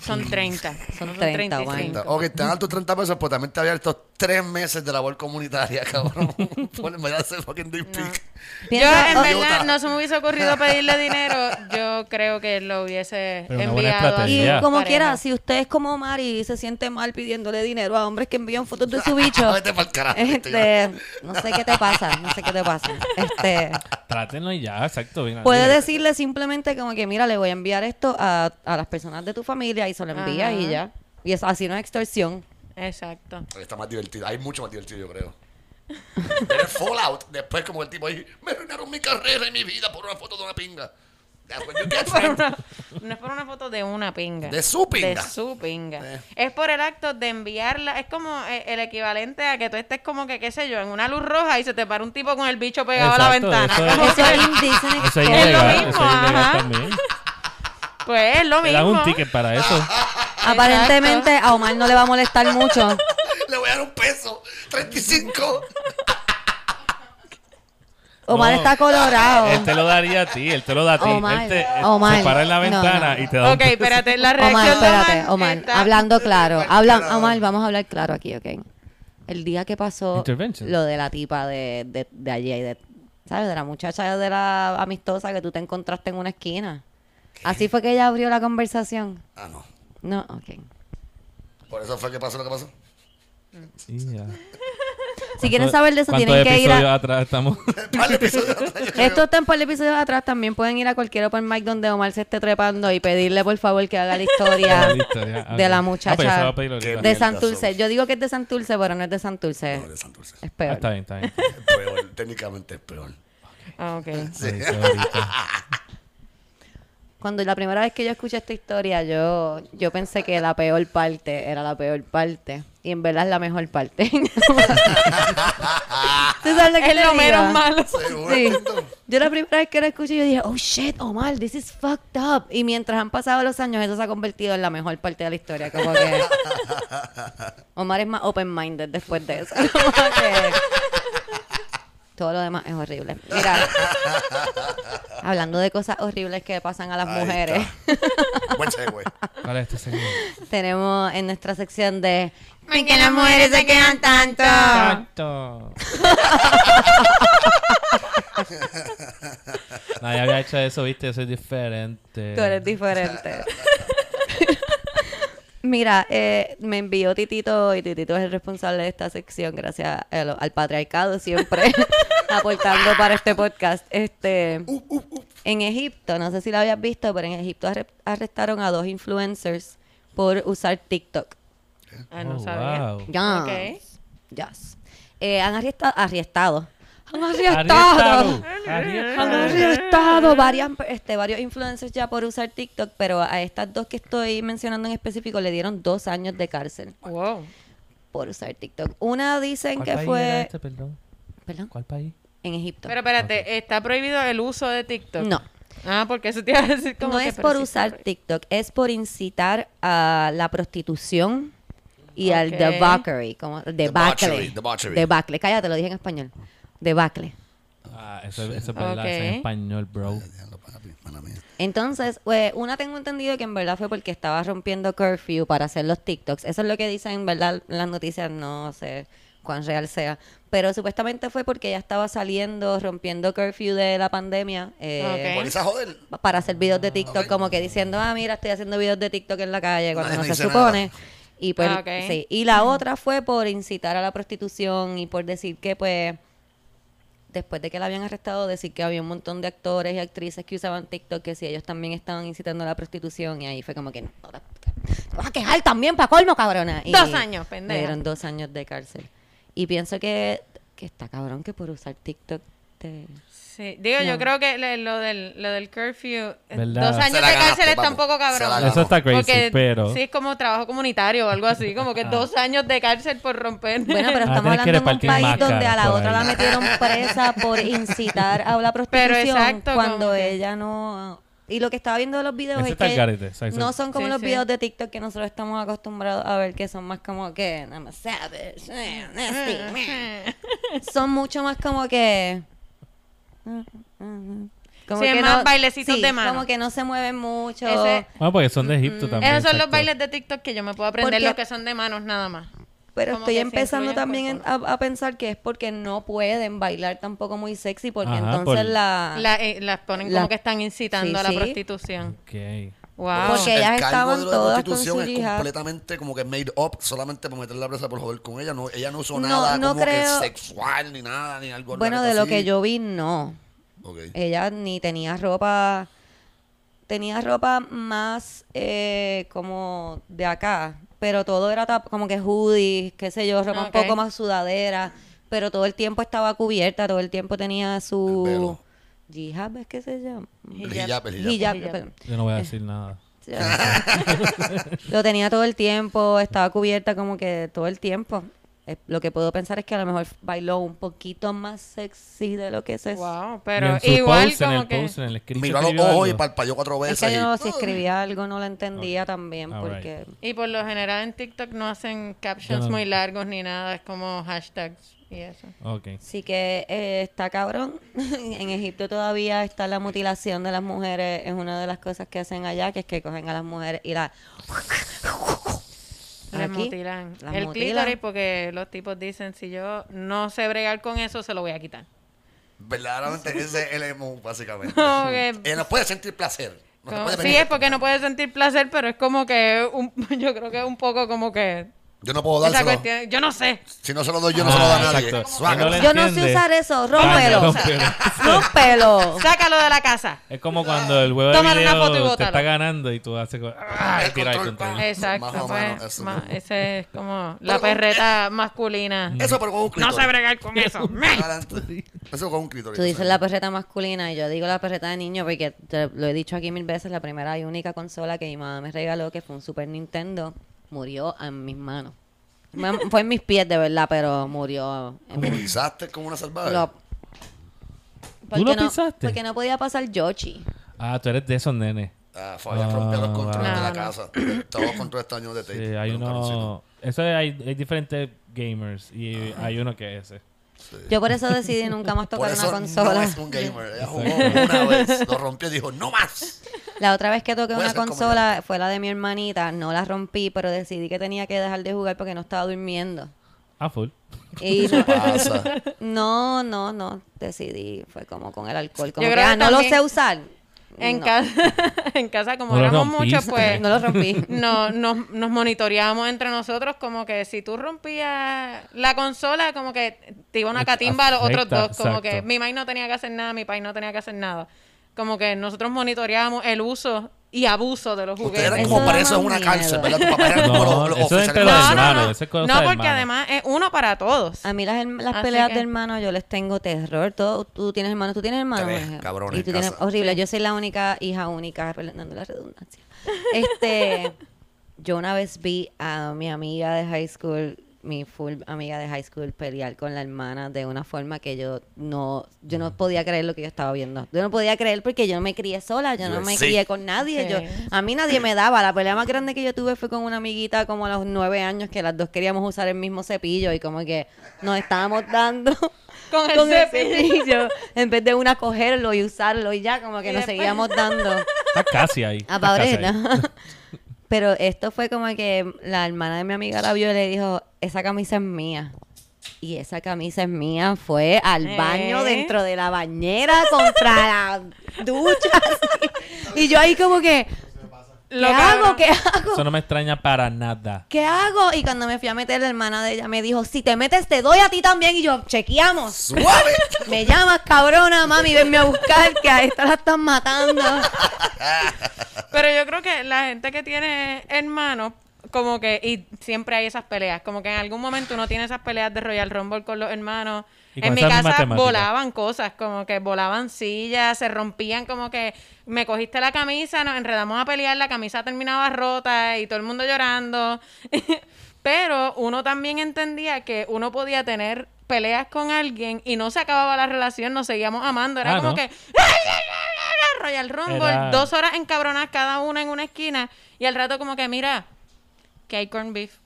Son 30. Son no 30, Omar. 35. Ok, te dan tus 30 pesos, pues también te había estos 3 meses de labor comunitaria, cabrón. Vez de hacer fucking dick pic. Yo, en verdad, no se me hubiese ocurrido pedirle dinero. Yo creo que lo hubiese Pero enviado. Y como pareja. quiera, si usted es como Mari y se siente mal pidiéndole dinero a hombres que envían fotos de su bicho, carajo. este, no sé qué te pasa, no sé qué te pasa. Este, Trátenlo y ya, exacto. bien, dile. decirle simplemente como que, mira, le voy a enviar esto a, a las personas de tu familia y se lo envía Ajá. y ya. Y eso así no es extorsión. Exacto. Está más divertido. Hay mucho más divertido, yo creo. Pero el Fallout, después como el tipo ahí, me arruinaron mi carrera y mi vida por una foto de una pinga. Una- no es por una foto de una pinga. De su pinga. De su pinga. Eh. Es por el acto de enviarla. Es como eh, el equivalente a que tú estés como que, qué sé yo, en una luz roja y se te para un tipo con el bicho pegado a la ventana. eso es- Eso es es. Es lo mismo, eso es ajá. Pues es lo Le mismo. dan un ticket para eso. Aparentemente a Omar no le va a molestar mucho. Le voy a dar un peso. 35. Omar No. está colorado. Él te lo daría a ti, él te lo da a ti. Omar, él te, él Omar. se para en la ventana no. y te da un Ok, peso. espérate, la Omar, reacción de espérate, Omar Omar, está- hablando claro. Habla, Omar, vamos a hablar claro aquí, ¿ok? El día que pasó lo de la tipa de, de, de allí, de, ¿sabes? De la muchacha de la amistosa que tú te encontraste en una esquina. Así fue que ella abrió la conversación. Ah, no. No, ok. Por eso fue que pasó lo que pasó. Yeah. Si quieren saber de eso, ¿Cuántos tienen que ir a... atrás estamos? Par episodios atrás. Esto está en par de episodios atrás. También pueden ir a cualquier open mic donde Omar se esté trepando y pedirle, por favor, que haga la historia La historia, de la muchacha Ah, pues yo se lo voy a pedir ahorita. Qué de Santurce. Yo digo que es de Santurce, pero no es de Santurce. No, de Santurce. Es Ah, peor. está bien, está bien. Es peor, técnicamente es peor. Ah, ok. Sí, sí. Cuando la primera vez que yo escuché esta historia, yo, yo pensé que la peor parte era la peor parte. Y en verdad es la mejor parte. ¿Tú sabes lo que Es te lo digo? menos malo. Seguro. Sí. Yo la primera vez que la escuché, yo dije, oh shit, Omar, this is fucked up. Y mientras han pasado los años, eso se ha convertido en la mejor parte de la historia. Como que Omar es más open-minded después de eso. Como que todo lo demás es horrible. Mira, hablando de cosas horribles que pasan a las Ahí mujeres, está. Buen segue. ¿Cuál es este señor? tenemos en nuestra sección de ¿Por qué las mujeres se quedan tanto? Tanto. Nadie había hecho eso, viste, yo soy diferente. Tú eres diferente. Mira, eh, me envió Titito y Titito es el responsable de esta sección gracias al, al patriarcado siempre aportando para este podcast. Este, en Egipto, no sé si lo habías visto, pero en Egipto arre- arrestaron a dos influencers por usar TikTok. Ah, no Oh, sabía. wow. Ya. Ok. Yes. Eh, han arrestado, arrestado. Han arrestado. Arriestado. Han arrestado varias, este, varios influencers ya por usar TikTok, pero a estas dos que estoy mencionando en específico le dieron dos años de cárcel Wow. por usar TikTok. Una dicen ¿Cuál que país fue... era este, perdón? ¿Perdón? ¿Cuál país? En Egipto. Pero espérate, ¿está prohibido el uso de TikTok? no, Ah, porque eso te iba a decir como no que, es por usar. TikTok, es por incitar a la prostitución y al Ok. debauchery, como debacle. Debauchery, debauchery. Debacle, cállate, lo dije en español. Debacle. Ah, eso, eso es verdad, eso es en español, bro. Entonces, pues, una tengo entendido que en verdad fue porque estaba rompiendo curfew para hacer los TikToks. Eso es lo que dicen, en verdad, las noticias, no sé cuán real sea. Pero supuestamente fue porque ella estaba saliendo, rompiendo curfew de la pandemia. eh, Ok. Por esa joder. para hacer videos de TikTok, Ok. como que diciendo, ah, mira, estoy haciendo videos de TikTok en la calle cuando no se supone. nada. Y pues, Ah, ok. sí. Y la otra fue por incitar a la prostitución y por decir que, pues, después de que la habían arrestado, decir que había un montón de actores y actrices que usaban TikTok, que si ellos también estaban incitando a la prostitución, y ahí fue como que, no, no, vas a quejar también para colmo, cabrona. Y Dos años, Le pendeja. dieron dos años de cárcel. Y pienso que, que está cabrón que por usar TikTok te... Sí, digo, yo creo que le- lo del, lo del curfew, eh, ¿Verdad? dos años de cárcel está un poco cabrón. Eso está crazy, Porque pero... sí es como trabajo comunitario o algo así, como que dos años de cárcel por romper. Bueno, pero Ah, estamos hablando de un país donde a la otra la metieron presa por incitar a la Pero prostitución exacto, cuando que- ella no... Y lo que estaba viendo de los videos Ese es que exacto. no son como Sí, los sí. videos de TikTok que nosotros estamos acostumbrados a ver, que son más como que... I'm a savage, nasty, son mucho más como que... Como Sí, es más bailecitos sí, de mano. como que no se mueven mucho. Ese- Bueno, porque son de Egipto también. Esos son los bailes de TikTok que yo me puedo aprender, Porque- los que son de manos nada más. Pero Como estoy que empezando también a, a pensar que es porque no pueden bailar tampoco muy sexy, porque Ajá, entonces por- la... La- eh, las ponen La- como que están incitando Sí, a la sí. prostitución. Ok. Wow. Porque ellas el cargo estaban de la todas con prostitución su es completamente como que made up solamente para meter la presa por joder con ella. No, ella no usó No, nada no como creo- que sexual ni nada, ni algo bueno, de lo que yo vi, no. Ok. Ella ni tenía ropa... Tenía ropa más eh, como de acá, pero todo era tap- como que hoodies, qué sé yo, ropa Ok. un poco más sudadera, pero todo el tiempo estaba cubierta, todo el tiempo tenía El su... velo. Jihad, ¿es que se llama? Hijab, el hijab. Hijab, Hijab. Yo no voy a decir nada. Lo tenía todo el tiempo, estaba cubierta como que todo el tiempo. Eh, Lo que puedo pensar es que a lo mejor bailó un poquito más sexy de lo que se... Wow, Y pero en su igual post, en como el que... post, en el Miró a los ojos y parpadeó cuatro Es veces. que y- yo si escribía algo no lo entendía también Alright. porque... Y por lo general en TikTok no hacen captions no- muy largos ni nada, es como hashtags y eso. Ok. Sí que eh, está cabrón. en Egipto todavía está la mutilación de las mujeres. Es una de las cosas que hacen allá, que es que cogen a las mujeres y las... Aquí, mutilan. las el mutilan. clítoris porque los tipos dicen, si yo no sé bregar con eso, se lo voy a quitar. Verdaderamente ese es el emo, básicamente. Que- Ella no puede sentir placer. No puede sí, es porque no puede sentir placer, pero es como que, un- yo creo que es un poco como que Yo no puedo Esa dárselo. cuestión, yo no sé. Si no se lo doy yo, no se lo da Ah, nadie. exacto. Yo no sé usar eso. Rómpelo. rómpelo. Rómpelo. Sácalo de la casa. Es como cuando el huevo de Tómale una video foto y te bótalo. está ganando y tú haces. ¡Ah! El Tira el control, control. pa. Exacto. Más o pues, menos, eso ma- ese es como Pero la con- perreta masculina. Eso, pero con un No clítoris. sé bregar con eso. Adelante. Eso con un clítoris. Tú dices la perreta masculina y yo digo la perreta de niño porque te lo he dicho aquí mil veces. La primera y única consola que mi mamá me regaló, que fue un Super Nintendo, murió en mis manos. Me- Fue en mis pies de verdad, pero murió en Como mis pisaste como una salvaje. lo- ¿Tú Porque lo no, pisaste? Porque no podía pasar Yoshi. Ah, tú eres de esos nenes. Ah, Fabián rompió los Ah, controles de la casa. Todos los controles están llenos de tape. Sí, hay uno... Eso es- hay, hay diferentes gamers y hay uno que es ese. Yo por eso decidí nunca más Por tocar eso una consola. no es un gamer. Ella jugó una vez, lo rompió y dijo, no más. La otra vez que toqué una consola fue la de mi hermanita. No la rompí, pero decidí que tenía que dejar de jugar porque no estaba durmiendo. Ah, full. Y no, Pasa. no, no, no, decidí. Fue como con el alcohol. Como Yo que, creo ah, que no lo sé usar. En, No, casa, en casa, como No éramos muchos, pues No lo rompí. no, nos, nos monitoreábamos entre nosotros como que si tú rompías la consola, como que te iba una catimba a los otros dos. Como exacto. que mi maíz no tenía que hacer nada, mi país no tenía que hacer nada. Como que nosotros monitoreábamos el uso y abuso de los Ustedes juguetes. eran Eso como presos en más una cárcel, miedo. ¿verdad? Tu papá era como No, los, los eso es entre los de No, hermanos, no. esa es cosa No, porque hermanos. además es uno para todos. A mí las, las Así peleas que- de hermanos yo les tengo terror. Todo, tú tienes hermanos, tú tienes hermanos. Jorge? cabrones Y tú en tienes casa. horrible. Yo soy la única hija única, perdonando la redundancia. Este, yo una vez vi a mi amiga de high school, mi full amiga de high school pelear con la hermana de una forma que yo no, yo no podía creer lo que yo estaba viendo. Yo no podía creer porque yo no me crié sola, yo no me Sí. crié con nadie. Sí. Yo, a mí nadie me daba. La pelea más grande que yo tuve fue con una amiguita como a los nueve años que las dos queríamos usar el mismo cepillo y como que nos estábamos dando Con el cepillo. en vez de una cogerlo y usarlo y ya como que Y nos después- seguíamos dando Está casi ahí. a. Paulina. Pero esto fue como que la hermana de mi amiga la vio y le dijo, esa camisa es mía. Y esa camisa es mía, fue al ¿Eh? baño dentro de la bañera contra la ducha. así. Y yo ahí como que, ¿qué Lo hago? cabrón. ¿Qué hago? Eso no me extraña para nada. ¿Qué hago? Y cuando me fui a meter, la hermana de ella me dijo, si te metes te doy a ti también. Y yo, chequeamos. ¡Suave! Me llamas, cabrona, mami, venme a buscar, que a esta la están matando. Pero yo creo que la gente que tiene hermanos, como que, y siempre hay esas peleas, como que en algún momento uno tiene esas peleas de Royal Rumble con los hermanos. En mi casa volaban cosas, como que volaban sillas, se rompían, como que me cogiste la camisa, nos enredamos a pelear, la camisa terminaba rota y todo el mundo llorando. Pero uno también entendía que uno podía tener peleas con alguien y no se acababa la relación, nos seguíamos amando. Era Ah, como ¿no? que Royal Rumble, Era- dos horas encabronadas cada una en una esquina y al rato como que mira, que hay corn beef.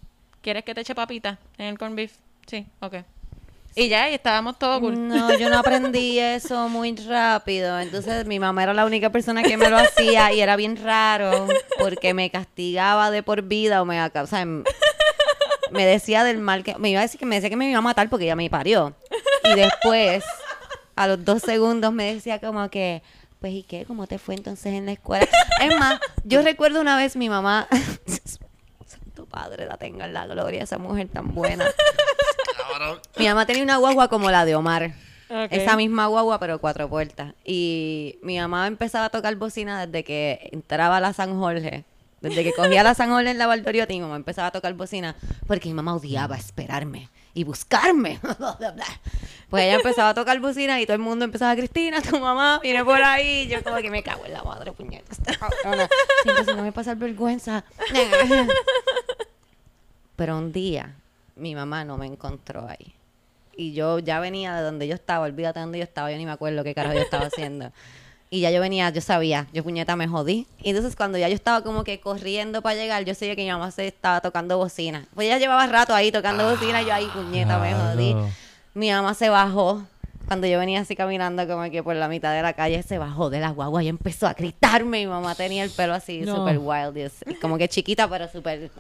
¿Quieres que te eche papita en el corn beef? Sí, ok. Y ya, y estábamos todos cool. No, yo no aprendí eso muy rápido. Entonces mi mamá era la única persona que me lo hacía y era bien raro porque me castigaba de por vida o me, o sea, me decía del mal que me iba a decir que me decía que me iba a matar porque ella me parió. Y después, a los dos segundos, me decía como que, pues ¿y qué? ¿Cómo te fue entonces en la escuela? Es más, yo recuerdo una vez mi mamá, Santo Padre, la tenga en la gloria, esa mujer tan buena. Cabrón. Mi mamá tenía una guagua como la de Omar. Esa misma guagua, pero cuatro puertas. Y mi mamá empezaba a tocar bocina desde que entraba a la San Jorge. Desde que cogía la San Jorge en la Valdoriotti, mi mamá empezaba a tocar bocina porque mi mamá odiaba esperarme y buscarme. pues ella empezaba a tocar bocina y todo el mundo empezaba, Cristina, tu mamá viene por ahí. Y yo como que me cago en la madre, puñeta. esta cabrona. Siempre se me va a pasar vergüenza. Pero un día mi mamá no me encontró ahí. Y yo ya venía de donde yo estaba, olvídate de donde yo estaba, yo ni me acuerdo qué carajo yo estaba haciendo. Y ya yo venía, yo sabía, yo puñeta me jodí. Y entonces cuando ya yo estaba como que corriendo para llegar, yo sabía que mi mamá se estaba tocando bocina. Pues ella llevaba rato ahí tocando bocina, y yo ahí puñeta me jodí. Mi mamá se bajó. Cuando yo venía así caminando como que por la mitad de la calle, se bajó de la guagua y empezó a gritarme. Mi mamá tenía el pelo así, No. súper wild, y como que chiquita, pero súper...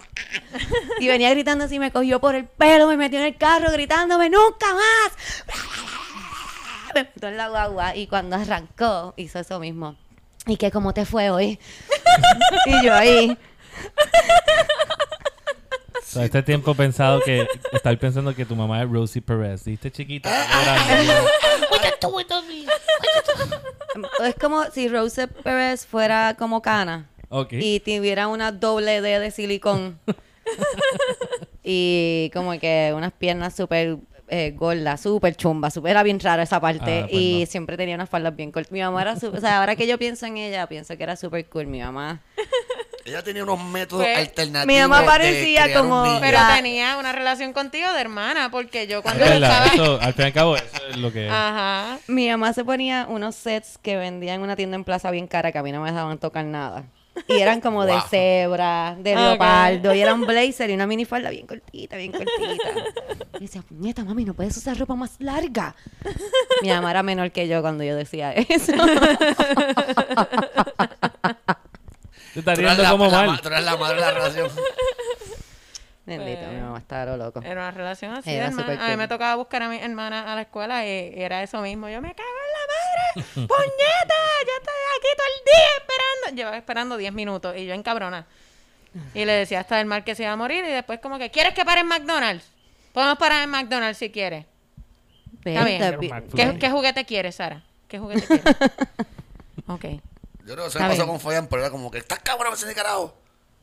Y venía gritando así, me cogió por el pelo, me metió en el carro gritándome, ¡nunca más! Me metió en la guagua y cuando arrancó, hizo eso mismo. ¿Y qué, cómo te fue hoy? y yo ahí, Todo este tiempo pensado que... Estar pensando que tu mamá es Rosie Perez. ¿Viste chiquita? Es como si Rose Pérez fuera como Cana ok. y tuviera una doble D de silicón. y como que unas piernas súper eh, gordas, súper chumbas, súper- era bien rara esa parte. Ah, pues y no. siempre tenía unas faldas bien cortas. Mi mamá era súper, o sea, ahora que yo pienso en ella, pienso que era súper cool. Mi mamá. Ella tenía unos métodos Pues, alternativos. mi mamá parecía como-. Pero tenía una relación contigo de hermana, porque yo Es cuando verdad, estaba... eso, al fin y al cabo, eso es lo que... Ajá. Mi mamá se ponía unos sets que vendía en una tienda en Plaza bien cara que a mí no me dejaban tocar nada. Y eran como de cebra, de Ok. leopardo, y era un blazer y una minifalda bien cortita, bien cortita. Y decía, nieta, mami, no puedes usar ropa más larga. Mi mamá era menor que yo cuando yo decía eso. Te estás Tú eras riendo la- como la mal. ma- Tú eres la madre de la relación. Bendito, mi mamá estaba lo loco. Era una relación así de Era hermana. súper A mí me tocaba buscar a mi hermana a la escuela y, y era eso mismo. Yo me cago en la madre. ¡Puñeta! Yo estoy aquí todo el día esperando. Llevaba esperando 10 minutos y yo encabrona. Y le decía hasta el mal que se iba a morir y después como que, ¿quieres que pare en McDonald's? Podemos parar en McDonald's si quieres. Está bien. ¿Qué, qué juguete quieres, Sara? ¿Qué juguete quieres? ok. Yo creo que se me pasó con Fabián, pero era como que, ¿estás cabrón ese de carajo?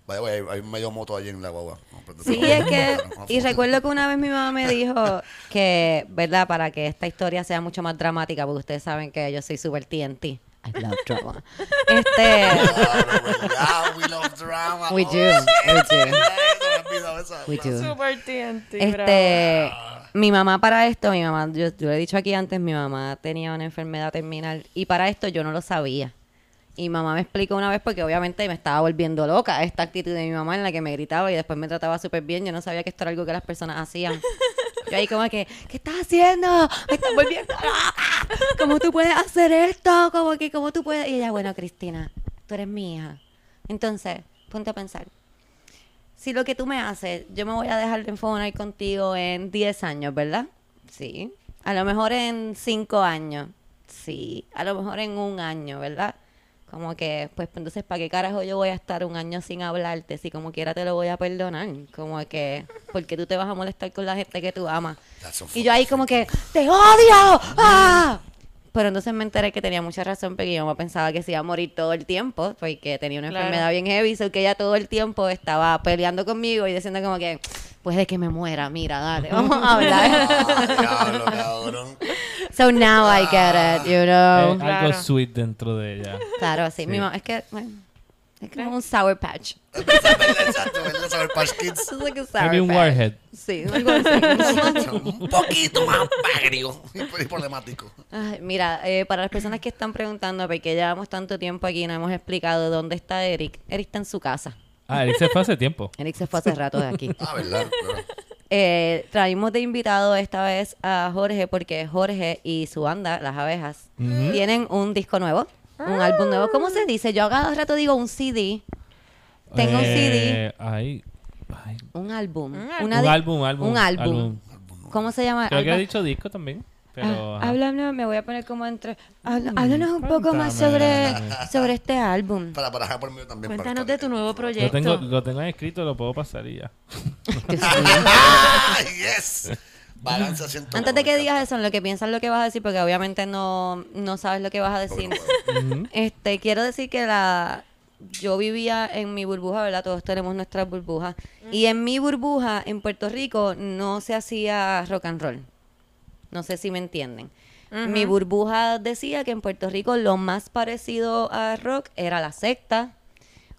Vaya, vaya, hay, medio moto allí en la guagua. No, pero- Sí, es que, y recuerdo que una vez mi mamá me dijo que, ¿verdad? Para que esta historia sea mucho más dramática, porque ustedes saben que yo soy super TNT. I love drama. Este, Claro, ¿verdad? We love drama. We Oh, do, shit, we do. We do. Super TNT, este, mi mamá para esto, mi mamá, yo, yo lo he dicho aquí antes, mi mamá tenía una enfermedad terminal y para esto yo no lo sabía. Y mamá me explicó una vez porque obviamente me estaba volviendo loca esta actitud de mi mamá en la que me gritaba y después me trataba súper bien. Yo no sabía que esto era algo que las personas hacían. Yo ahí como que, ¿qué estás haciendo? Me estás volviendo loca. ¿Cómo tú puedes hacer esto? Como que, ¿cómo tú puedes? Y ella, bueno, Cristina, tú eres mi hija. Entonces, ponte a pensar. Si lo que tú me haces, yo me voy a dejar de enfocar contigo en 10 años, ¿verdad? Sí. A lo mejor en 5 años. Sí. A lo mejor en un año, ¿verdad? Como que, pues entonces, ¿para qué carajo yo voy a estar un año sin hablarte? Si como quiera te lo voy a perdonar. Como que, porque tú te vas a molestar con la gente que tú amas. Y yo ahí como que, ¡te odio! ¡Ah! Pero entonces me enteré que tenía mucha razón porque mamá pensaba que se iba a morir todo el tiempo porque tenía una Claro. enfermedad bien heavy, so que ella todo el tiempo estaba peleando conmigo y diciendo como que, pues de que me muera, mira, dale, vamos a hablar. Ah, diablo, cabrón. So now I get it, you know. Es Claro. algo sweet dentro de ella. Claro, sí, mi Sí. mamá, es que, bueno, es como un sour patch. Exacto, ¿verdad? Saber Patch Kids. It's like a sour Maybe un warhead. Sí, algo así. Un poquito más agrio y problemático. Ay, mira, eh, para las personas que están preguntando, porque llevamos tanto tiempo aquí y no hemos explicado dónde está Eric. Eric está en su casa. Ah, Eric se fue hace tiempo. Eric se fue hace rato de aquí. Ah, ¿verdad? Claro. Eh, traímos de invitado esta vez a Jorge porque Jorge y su banda, Las Abejas, tienen un disco nuevo, un álbum nuevo. ¿Cómo se dice? Yo a cada rato digo un CD. Tengo un CD, Eh, Ay, ay. un álbum. Un una Un di- álbum, un álbum. ¿Cómo se llama? Creo que Alba- ha dicho disco también. Pero. Ah, háblame, me voy a poner como entre... habla- háblanos un poco más sobre, sobre este álbum. Para barajar por mí también. para Cuéntanos de tu nuevo Lo proyecto. tengo, lo tengo escrito, lo puedo pasar y ya. ¡Ah, yes! Balance asiento. Antes de que digas eso, en lo que piensas lo que vas a decir, porque obviamente no, no sabes lo que vas a decir. Este, quiero decir que la yo vivía en mi burbuja, ¿verdad? Todos tenemos nuestras burbujas. Y en mi burbuja, en Puerto Rico, no se hacía rock and roll. No sé si me entienden. Mi burbuja decía que en Puerto Rico lo más parecido a rock era la secta.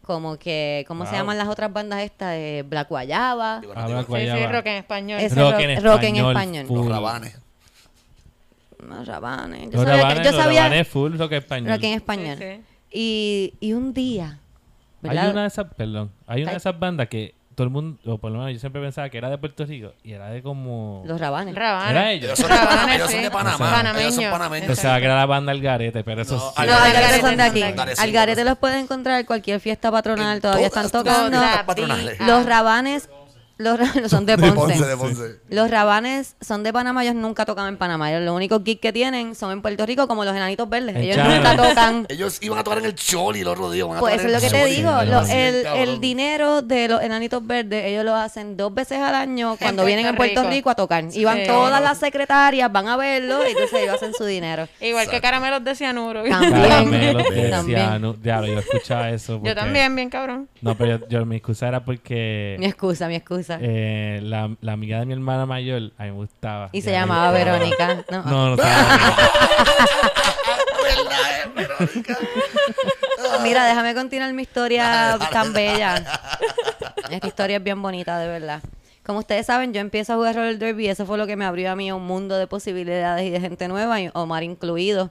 Como que, ¿cómo se llaman las otras bandas estas? De Black Guayaba. Habla Sí, sí, rock en español. Ese Rock rock- en rock en español. español. full. Los rabanes. Los rabanes. Yo Los sabía, que- rabanes, yo los sabía rabanes full rock español. rock en español. Sí, sí. Y, y un día, Hay una de esas, perdón, hay una de esas bandas que todo el mundo, o por lo menos yo siempre pensaba que era de Puerto Rico y era de como... Los rabanes. Rabanes. ¿Era Ellos ellos? son, Rabanes, ellos son sí. de Panamá. Panameño. Ellos son panameños. Pensaba que era la banda Algarete, pero eso No, sí. No, Algarete Algarete son de aquí. aquí. Algarete los puedes encontrar en cualquier fiesta patronal, En todavía todas están tocando. Los rabanes Los, ra- son de De Ponce. Ponce, de Ponce. Los rabanes son de Panamá, ellos nunca tocan en Panamá. Ellos Los únicos gigs que tienen son en Puerto Rico, como los enanitos verdes. Ellos nunca tocan. Ellos iban a tocar en el Choli el otro día. van a Pues eso es lo que te digo. sí, lo- sí, el, el dinero de los enanitos verdes, ellos lo hacen dos veces al año cuando En vienen en Puerto Rico. Rico a tocar. Y van Sí. todas las secretarias, van a verlo y entonces ellos hacen su dinero. Igual que caramelos de cianuro. También. Caramelos de También. ciano. Diablo, yo escuchaba eso. Yo también, bien cabrón. No, pero yo, yo- mi excusa era porque Mi excusa, mi excusa. Eh, la, la amiga de mi hermana mayor a mí me gustaba. y se llamaba Verónica. No, No, no se llama ¿Verdad, eh, Verónica? Mira, déjame continuar mi historia tan bella. Esta historia es bien bonita, de verdad. Como ustedes saben, yo empiezo a jugar roller derby y eso fue lo que me abrió a mí un mundo de posibilidades y de gente nueva, y Omar incluido.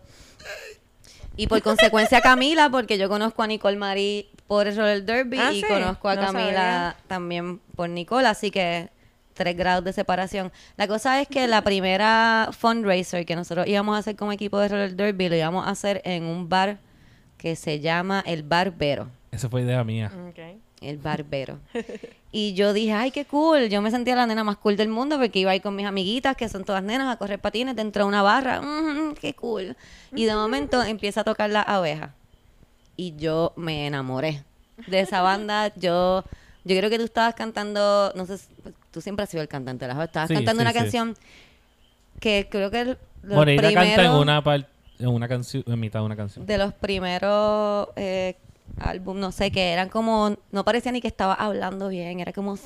Y por consecuencia Camila, porque yo conozco a Nicole Marie por el roller derby Ah, y sí, conozco a no Camila sabía. también por Nicole, así que tres grados de separación. La cosa es que la primera fundraiser que nosotros íbamos a hacer como equipo de roller derby lo íbamos a hacer en un bar que se llama El Barbero. Eso fue idea mía. Okay. El barbero. Y yo dije, ay, qué cool. Yo me sentía la nena más cool del mundo porque iba a ir con mis amiguitas, que son todas nenas, a correr patines dentro de una barra. Mm, qué cool. Y de momento empieza a tocar la abeja. Y yo me enamoré de esa banda. Yo, yo creo que tú estabas cantando, no sé, tú siempre has sido el cantante, ¿verdad? Estabas Sí, cantando sí, una sí. canción que creo que el- Moreira canta en una parte, en una canción, en mitad de una canción. de los primeros eh, álbum, no sé, que eran como, no parecía ni que estaba hablando bien, era como...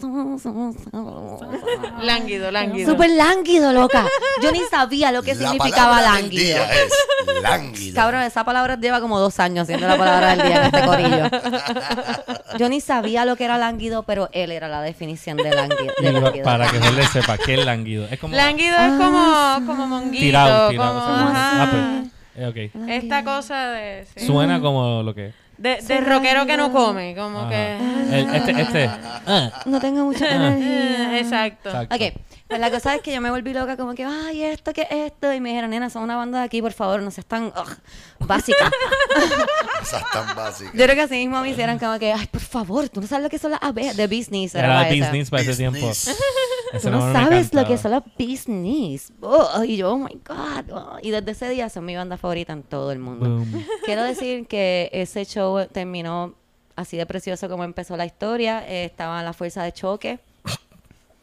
Lánguido, lánguido. Súper lánguido, loca. Yo ni sabía lo que La significaba lánguido. día es lánguido. Cabrón, esa palabra lleva como dos años siendo la palabra del día en este corillo. Yo ni sabía lo que era lánguido, pero él era la definición de lánguido. De para que Jorge sepa qué es lánguido. Es como Lánguido es Ah, como, como monguito. tirado, tirado. como, o sea, ah, pues, eh, ok. Esta cosa de... sí. Suena como lo que. De, de rockero que no come, como Ajá. que... El- este, este. ah, No tengo mucha Eh, energía. Exacto. exacto. Ok, pues la cosa es que yo me volví loca como que, ay, esto, ¿qué es esto? Y me dijeron, nena, son una banda de aquí, por favor, no seas tan ugh, básica. Esas tan básicas. yo creo que así mismo me hicieron como que, ay, por favor, tú no sabes lo que son las abejas de business. Era la business para ese tiempo. Business. Tú no sabes lo que son las business. Oh, y yo, oh my God. oh. Y desde ese día son mi banda favorita en todo el mundo. Boom. Quiero decir que ese show terminó así de precioso como empezó la historia. Eh, estaba la fuerza de choque.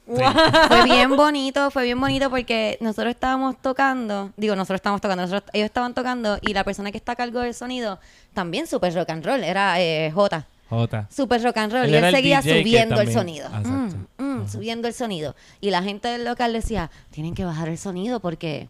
Fue bien bonito, fue bien bonito porque nosotros estábamos tocando, digo, nosotros estábamos tocando, nosotros, ellos estaban tocando y la persona que está a cargo del sonido también super rock and roll, era eh, J. Jota. Super rock and roll. Él y él seguía subiendo el sonido. Ah. Mm, mm, subiendo el sonido. Y la gente del local decía, tienen que bajar el sonido porque...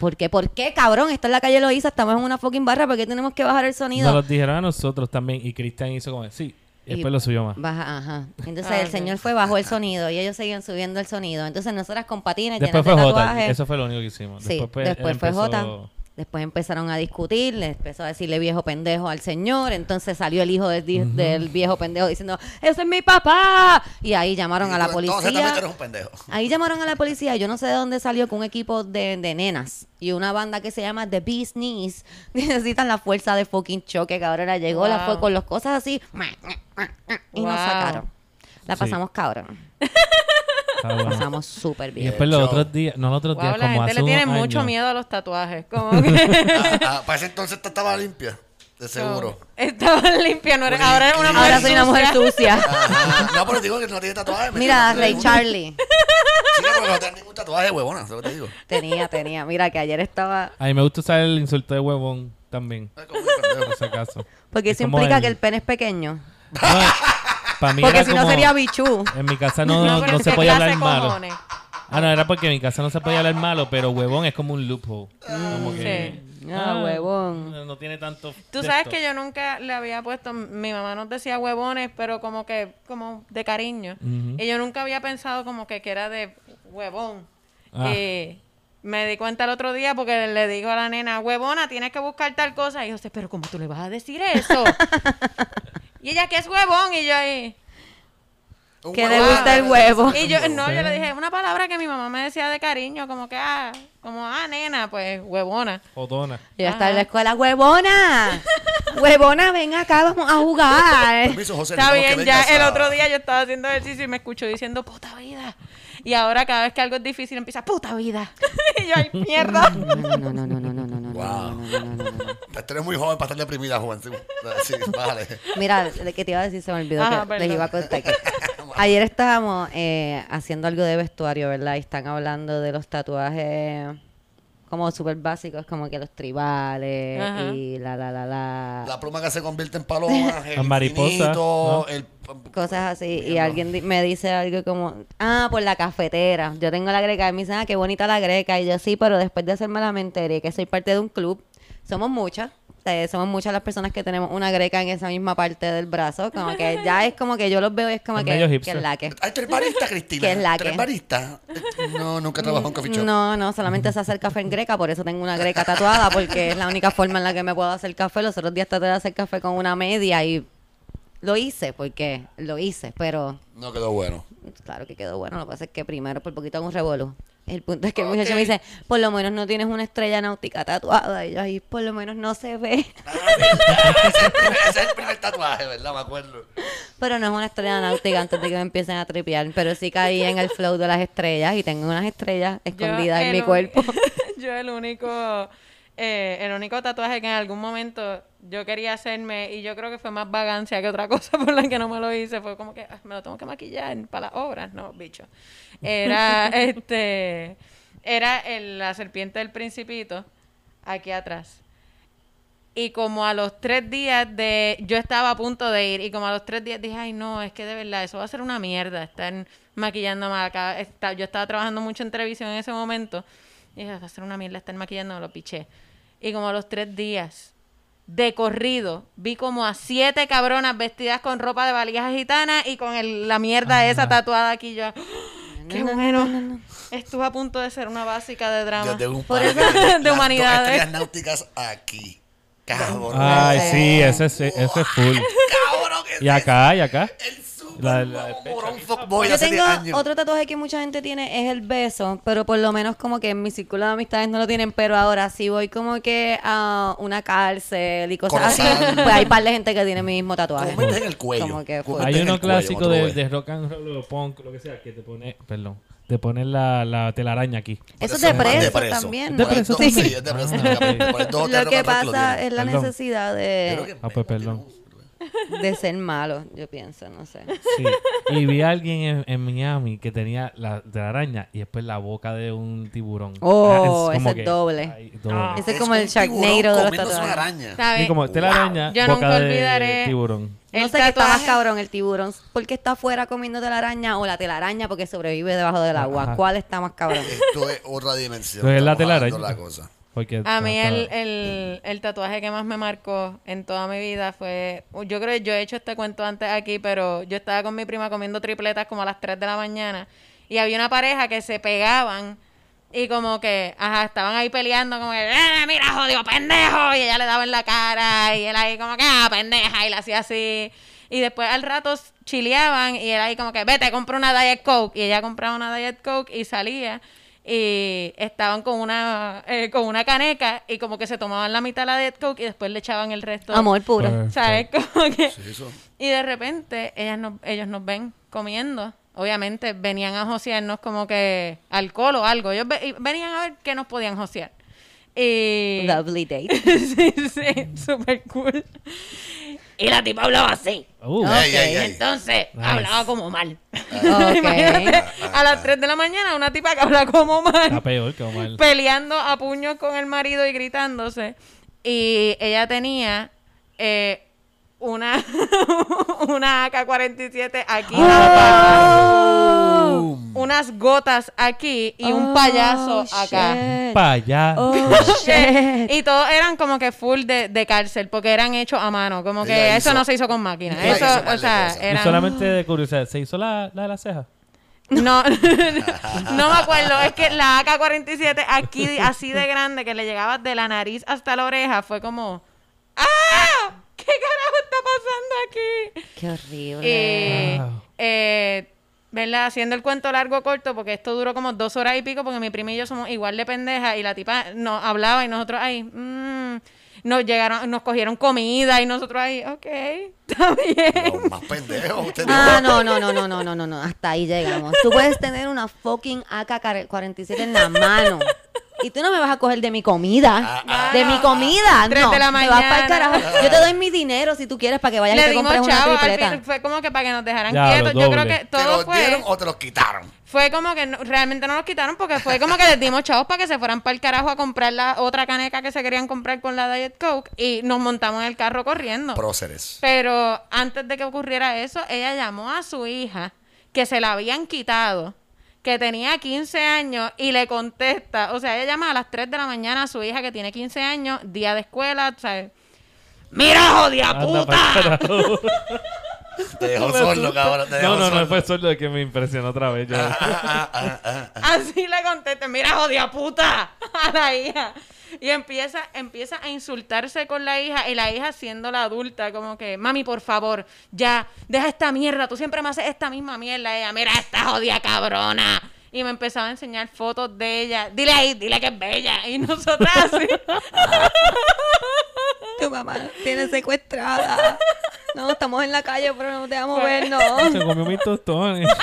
¿Por qué? ¿Por qué, cabrón? Esto en la calle Loíza, estamos en una fucking barra, ¿por qué tenemos que bajar el sonido? Nos lo dijeron a nosotros también. Y Cristian hizo como, sí. Y Y después lo subió más. Baja, ajá. Entonces Ah, el ok. señor fue bajo el sonido y ellos seguían subiendo el sonido. Entonces nosotras con patines Después llenas fue de Jota. Eso fue lo único que hicimos. Sí, pues, después fue empezó- Jota. Después empezaron a discutir, le empezó a decirle viejo pendejo al señor, entonces salió el hijo del, viejo pendejo diciendo, ese es mi papá. Y ahí llamaron a la Entonces también tú policía. eres un pendejo. Ahí llamaron a la policía, yo no sé de dónde salió con un equipo de, de nenas y una banda que se llama The Beast Knees. Necesitan la fuerza de fucking choque, cabrona. Llegó, la fue con las cosas así y nos sacaron. La Sí. pasamos cabrón. Bueno. Pasamos súper Y bien. después los otros días, no los otros Wow, días, la como gente hace le tiene mucho años. miedo a los tatuajes. Como que... Ah, ah, para ese entonces esta estaba limpia. De seguro. Estaba limpia, no eres, Bueno, ahora eres una y- mujer Ahora soy una mujer sucia. Ajá. No, pero digo que no tiene tatuaje. me Mira, no Ray Charlie. Chica, pero no tiene ningún tatuaje, huevona. ¿Sabes lo que te digo? Tenía, tenía. Mira, que ayer estaba... A mí me gusta usar el insulto de huevón también. Por ese caso. Porque Es eso implica el- que el pene es pequeño. Para mí Porque era si no sería bichú. En mi casa no, no, se ¿qué podía hablar malo. Ah, no, era porque en mi casa no se podía hablar malo, pero huevón es como un loophole. Como que... Ah, huevón. No, no tiene tanto... Tú sabes que yo nunca le había puesto, mi mamá nos decía huevones, pero como que, como de cariño. Y yo nunca había pensado como que, que era de huevón. Ah. Y me di cuenta el otro día porque le digo a la nena, huevona, tienes que buscar tal cosa. Y yo sé, pero ¿cómo tú le vas a decir eso? y ella, ¿qué es huevón? Y yo ahí... Que le gusta el huevo. Y yo, no, yo le dije, una palabra que mi mamá me decía de cariño, como que, ah, como, ah, nena, pues huevona. Jodona. Yo estaba en la escuela, huevona. huevona, ven acá, vamos a jugar. Permiso, José. Está que bien, ya el otro día yo estaba haciendo ejercicio y me escuchó diciendo puta vida. Y ahora cada vez que algo es difícil empieza, puta vida. y yo, ay, mierda. No, no, no, no, no, no, no, no. Wow. No, no, no, muy joven para estar deprimida, Juan. Sí, sí, vale. Mira, que te iba a decir, se me olvidó que les iba a contar. Ayer estábamos eh, haciendo algo de vestuario, ¿verdad? Y están hablando de los tatuajes como súper básicos, como que los tribales Ajá. y la, la, la, la, La pluma que se convierte en paloma, el mariposa, infinito, ¿no? el... cosas así. Y alguien di- me dice algo como, ah, por la cafetera. Yo tengo la greca. Y me dicen, ah, qué bonita la greca. Y yo, sí, pero después de hacerme la me enteré que soy parte de un club. Somos muchas. Somos muchas las personas que tenemos una greca en esa misma parte del brazo. Como que ya es como que yo los veo y es como Es que, medio que hipster. es la que. Ay, ¿tú eres barista, Cristina? ¿Qué es la ¿Tú eres que? barista? No, nunca trabajó en coffee shop. No, no, solamente sé hacer café en greca, por eso tengo una greca tatuada, porque es la única forma en la que me puedo hacer café. Los otros días traté de hacer café con una media y lo hice, porque lo hice, pero No quedó bueno. claro que quedó bueno. Lo que pasa es que primero por poquito hago un revolú. El punto es que el muchacho me dice, por lo menos no tienes una estrella náutica tatuada. Y yo ahí, por lo menos no se ve. Ah, ese, es el primer, tatuaje, ¿verdad? Me acuerdo. Pero no es una estrella náutica antes de que me empiecen a tripear. Pero sí caí en el flow de las estrellas y tengo unas estrellas escondidas Yo en mi cuerpo. yo el único, eh, el único tatuaje que en algún momento yo quería hacerme, y yo creo que fue más vagancia que otra cosa por la que no me lo hice, fue como que "Ah, me lo tengo que maquillar para las obras, no, bicho. Era este, era el- la serpiente del principito aquí atrás. Y como a los tres días de... Yo estaba a punto de ir y como a los tres días dije, ay no, es que de verdad eso va a ser una mierda estar maquillándome acá. Está- yo estaba trabajando mucho en televisión en ese momento. Y dije, va a ser una mierda estar maquillándome, lo piché. Y como a los tres días de corrido, vi como a siete cabronas vestidas con ropa de valijas gitana y con el- la mierda esa tatuada aquí. Yo, ¡Ah! ¡qué bueno! Estuve a punto de ser una básica de drama. Yo tengo un tiene de las humanidades. Estrellas náuticas aquí. Cabrón. Ay, sí, ese, es- ese es full. Cabrón. ese Y acá, y acá. El super La- la de morón pecho. fuckboy Yo hace tengo 10 años. otro tatuaje que mucha gente tiene, es el beso, pero por lo menos como que en mi círculo de amistades no lo tienen, pero ahora sí voy como que a una cárcel y cosas así, pues hay par de gente que tiene mi mismo tatuaje. Como metes en el cuello. Como que Como fue. Hay en el uno cuello, clásico de, de rock and roll o punk, lo que sea, que te pone, perdón, te pone la, la telaraña aquí. Eso es de preso también. ¿De ¿no? preso Sí, también? es de preso. Ah. Por el de Lo que and roll lo pasa tiene. es la Perdón. necesidad Yo creo de, que Ah, pues, perdón. De ser malo, yo pienso, no sé. Sí. Y vi a alguien en, en Miami que tenía la telaraña y después la boca de un tiburón. Oh, como ese es doble. ay, doble. Ese es como el Sharknado de los tatuajes. araña. Y como telaraña, Yo boca nunca de olvidaré tiburón. No sé qué está más cabrón, el tiburón, porque está afuera comiendo telaraña o la telaraña porque sobrevive debajo del agua. Ajá. ¿Cuál está más cabrón? Esto es otra dimensión. Pues es la telaraña. la cosa. Porque A mí el, el, el tatuaje que más me marcó en toda mi vida fue, yo creo que yo he hecho este cuento antes aquí, pero yo estaba con mi prima comiendo tripletas como a las 3 de la mañana y había una pareja que se pegaban y como que, ajá, estaban ahí peleando como que, "Eh, mira, jodido pendejo, y ella le daba en la cara y él ahí como que, ah, pendeja, y le hacía así. Y después al rato chileaban y él ahí como que, vete, compra una Diet Coke. Y ella compraba una Diet Coke y salía y estaban con una eh, con una caneca y como que se tomaban la mitad de la Diet Coke y después le echaban el resto. Amor puro. Pues, ¿Sabes? Como que... Sí, eso. Y de repente ellas nos, ellos nos ven comiendo. Obviamente venían a josearnos como que alcohol o algo. Ellos ve- venían a ver qué nos podían josear. Y... Lovely date. sí, sí, súper cool. Y la tipa hablaba así. Uh. Entonces, Nice. hablaba como mal. Ok. Imagínate, a las 3 de la mañana, una tipa que habla como está mal, peor que Omar. peleando a puños con el marido y gritándose. Y ella tenía eh, una, una AK-47 aquí, Boom. unas gotas aquí y un payaso Oh, acá. shit. Pa' allá. Oh, shit. Y todos eran como que full de, de cárcel, porque eran hechos a mano. Como que eso hizo- no se hizo con máquina. Eso, o sea, cosas. Y eran... solamente de curiosidad, ¿se hizo la, la de la ceja? No, no me acuerdo. Es que la AK-47 aquí, así de grande, que le llegaba de la nariz hasta la oreja, fue como... ¡Ah! ¿Qué carajo aquí? Qué horrible. Eh, Wow. eh, ¿verdad? Haciendo el cuento largo corto, porque esto duró como dos horas y pico, porque mi prima y yo somos igual de pendejas, y la tipa nos hablaba y nosotros ahí, mmm, nos llegaron, nos cogieron comida y nosotros ahí, ok, está bien. Los más pendejos. ustedes Ah, no, no, no, no, no, no, no, no. Hasta ahí llegamos. Tú puedes tener una fucking AK-47 en la mano. Y tú no me vas a coger de mi comida. Ah, de mi comida. Tres no. de la Me vas para el carajo. Yo te doy mi dinero si tú quieres para que vayas y Le te dimos compres una chavo, al tripleta. fin, fue como que para que nos dejaran Ya, quietos. Yo creo que ¿Te todo los fue... dieron o te los quitaron? Fue como que no- realmente no los quitaron porque fue como que les dimos chavos para que se fueran para el carajo a comprar la otra caneca que se querían comprar con la Diet Coke y nos montamos en el carro corriendo. Próceres. Pero antes de que ocurriera eso, ella llamó a su hija que se la habían quitado, que tenía 15 años y le contesta, o sea, ella llama a las 3 de la mañana a su hija que tiene 15 años, día de escuela, o sea, mira, jodida puta. Te dejó solo, cabrón. Te dejó No, no, no fue solo que me impresionó otra vez. Yo, Ah, ah, ah. Así le contesta, mira, jodida puta, a la hija. Y empieza, empieza a insultarse con la hija, y la hija siendo la adulta, como que, mami, por favor, ya, deja esta mierda, tú siempre me haces esta misma mierda. Ella, mira esta jodida cabrona. Y me empezaba a enseñar fotos de ella. Dile ahí, dile que es bella. Y nosotras así. Tu mamá tiene secuestrada. No, estamos en la calle, pero no te vamos a ver, no. se comió mis tostones.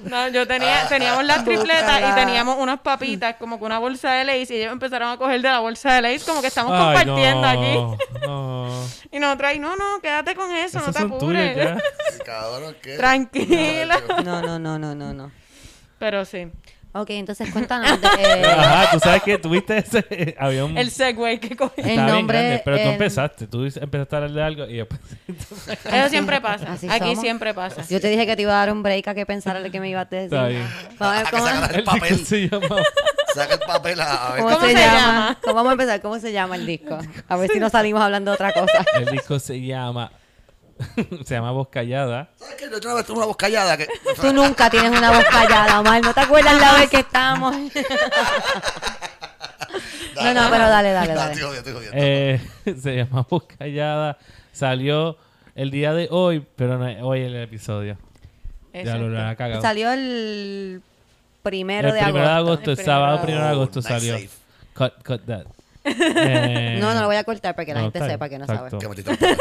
No, yo tenía, Ah, teníamos las tripletas y teníamos unas papitas, como que una bolsa de Lays, y ellos empezaron a coger de la bolsa de Lays, como que estamos Ay, compartiendo no, aquí. No. Y nosotros ahí, no, no, quédate con eso, no te son tuyos apures. ya. Cabrón, ¿qué? Tranquila. No, no, no, no, no, no. Pero sí, Ok, entonces cuéntanos de, eh, Ajá, tú sabes que tuviste ese. Había un. el segway que cogí. El bien nombre, grande, pero tú el- empezaste. Tú empezaste a hablar de algo y después. Eso siempre pasa. Así Aquí somos. siempre pasa. Yo te dije que te iba a dar un break a que pensara de que me ibas a decir. Está bien. Vamos a ver cómo, el El papel. se llama. Saca el papel a, ver. cómo ¿Cómo se, se llama. llama? ¿Cómo vamos a empezar? ¿Cómo se llama el disco? A ver si no salimos hablando de otra cosa. El disco se llama. se llama Voz Callada. ¿Sabes qué? La otra vez tuve una voz callada que... Tú nunca tienes una voz callada, Omar. ¿No te acuerdas la vez que estábamos? no, no, pero dale, dale, No, dale. Eh, se llama Voz Callada. Salió el día de hoy, pero no es hoy el episodio. Ya lo, lo cagado. Salió el primero el de primero de agosto. agosto, el El sábado primero primero de Oh, agosto nice salió. Cut, cut that. Eh, No, no lo voy a cortar para que la no, gente sepa que no exacto. sabe. Que metiste un papel.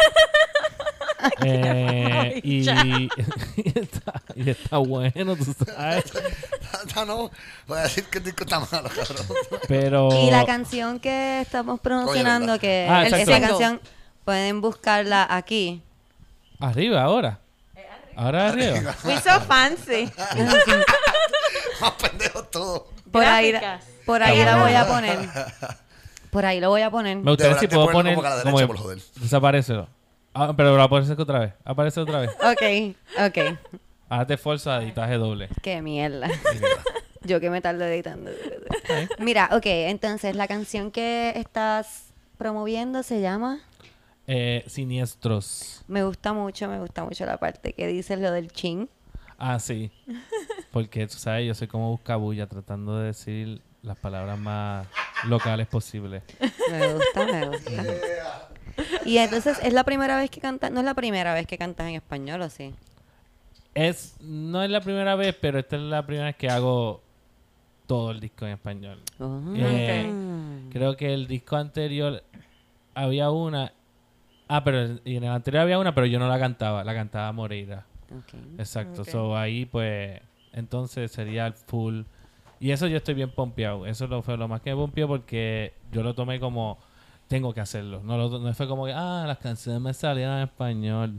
Eh, y, está, y está bueno, tú sabes. No, no, voy a decir que el disco está malo, cabrón. Pero. Y la canción que estamos promocionando, Oye, que Ah, esa canción pueden buscarla aquí. Arriba, ahora. Ahora arriba. We so fancy. Más pendejos todos. Por ahí, por ahí la voy a poner. Por ahí lo voy a poner. Me gustaría si puedo poner. como que a la Como derecha, que por joder. desaparecelo. Ah, pero lo aparece otra vez. Aparece otra vez. Ok, ok. Hazte fuerza de editaje doble. Qué mierda. Yo que me tardo editando. Mira, ok, entonces la canción que estás promoviendo se llama... Eh, siniestros. Me gusta mucho, me gusta mucho la parte que dices lo del chin. Ah, sí. Porque tú sabes, yo soy como buscabulla tratando de decir las palabras más locales posibles. Me gusta, me gusta. Y entonces, ¿es la primera vez que cantas? No es la primera vez que cantas en español, ¿o sí? Es, no es la primera vez, pero esta es la primera vez que hago todo el disco en español. Oh. Eh, Creo que el disco anterior había una. Ah, pero y en el anterior había una, pero yo no la cantaba, la cantaba Moreira. Ok. Exacto. Ok. So ahí pues entonces sería el full. Y eso yo estoy bien pompeado. Eso lo fue lo más que me pompeó porque yo lo tomé como tengo que hacerlo. No, lo- no fue como que ah, las canciones me salieron en español.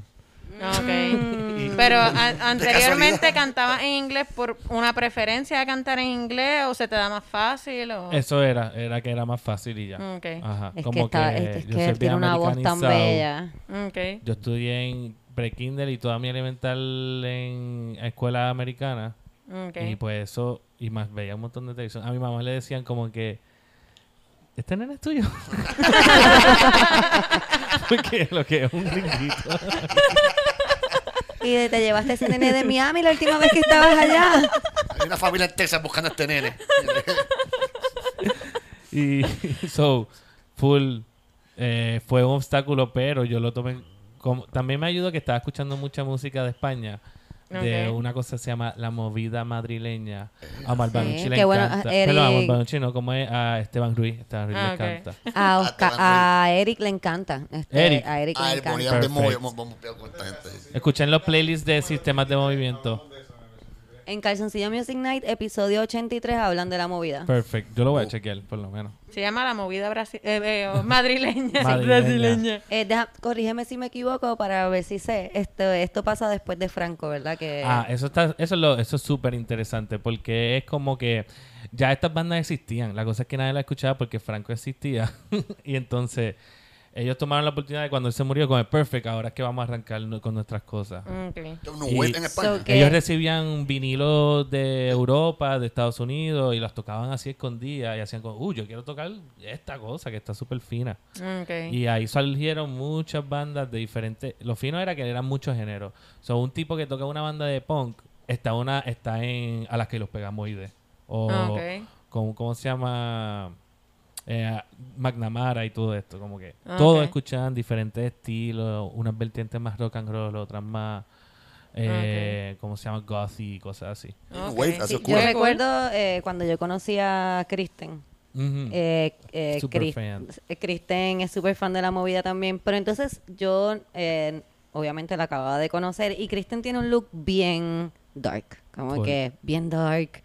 Ok. Pero a- anteriormente cantabas en inglés por una preferencia de cantar en inglés o se te da más fácil o... Eso era, era que era más fácil y ya. Ok. Ajá. Es como que, está, es, es yo que soy él tiene una voz tan americanizado. bella. Ok. Yo estudié en pre-kinder y toda mi elemental en escuela americana. Ok. Y pues eso, y más veía un montón de televisión. A mi mamá le decían como que, ¿este nene es tuyo? Porque lo que es un gringuito. Y te llevaste ese nene de Miami la última vez que estabas allá. Hay una familia en Texas buscando a este nene. Y so, full, eh, fue un obstáculo, pero yo lo tomé como... También me ayudó que estaba escuchando mucha música de España. De Ok. una cosa que se llama La Movida Madrileña. A Omar Sí, le qué bueno, encanta. a Perdón, a Eric. No, como es a Esteban Ruiz. Esteban Ruiz Ah, le ok. encanta. A, Ah, Oscar- a Eric le encanta. Este, Eric. A Eric Ah, le el encanta. Escuchen los playlists de sistemas de movimiento. En Calzoncillo Music Night, episodio 83, hablan de la movida. Perfect. Yo lo voy a chequear, por lo menos. Se llama la movida brasi- eh, eh, madrileña. Madrileña. Eh, deja- corrígeme si me equivoco para ver si sé. Esto, esto pasa después de Franco, ¿verdad? Que Ah, eso está, eso es lo, eso es súper interesante porque es como que ya estas bandas existían. La cosa es que nadie la escuchaba porque Franco existía. y entonces ellos tomaron la oportunidad de cuando él se murió con el Perfect, ahora es que vamos a arrancar con nuestras cosas. Ok. Un Y- wave en España. So que- Ellos recibían vinilos de Europa, de Estados Unidos y las tocaban así escondidas y hacían como, uh, yo quiero tocar esta cosa que está súper fina. Ok. Y ahí salieron muchas bandas de diferentes. Lo fino era que eran muchos géneros. So, un tipo que toca una banda de punk está una está en a las que los pegamos de O Ah, ok. como, ¿cómo se llama? Eh, McNamara y todo esto. Como que Ah, todos ok. escuchaban diferentes estilos. Unas vertientes más rock and roll, otras más. Eh, ¿Cómo se llama? Gothy y cosas así. Un Ok. wave, Sí, yo recuerdo eh, cuando yo conocí a Kristen. Eh, Super Chris- fan. Kristen es súper fan de la movida también. Pero entonces yo, eh, obviamente, la acababa de conocer. Y Kristen tiene un look bien dark. Como que bien dark.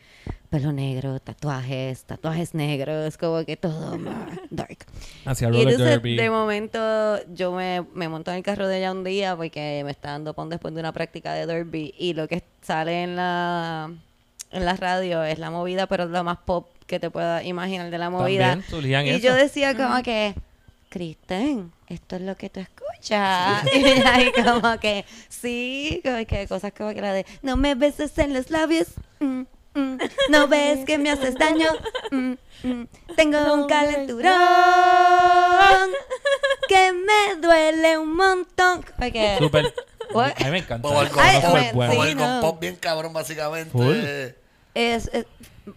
Pelo negro, tatuajes, tatuajes negros. Como que todo más dark. Hacia Y entonces, derby. de momento, yo me, me monto en el carro de ella un día porque me está dando pon después de una práctica de derby y lo que sale en la en la radio es la movida, pero lo más pop que te puedas imaginar de la movida. Y eso. yo decía como que, Kristen, esto es lo que tú escuchas. y ahí como que, sí, como que cosas como que la de, no me beses en los labios. mm, mm, no ves que me haces daño. mm, mm, tengo un calenturón que me duele un montón. Súper. What? A mí me encanta. Bobo no. pop bien cabrón, básicamente. Es, es-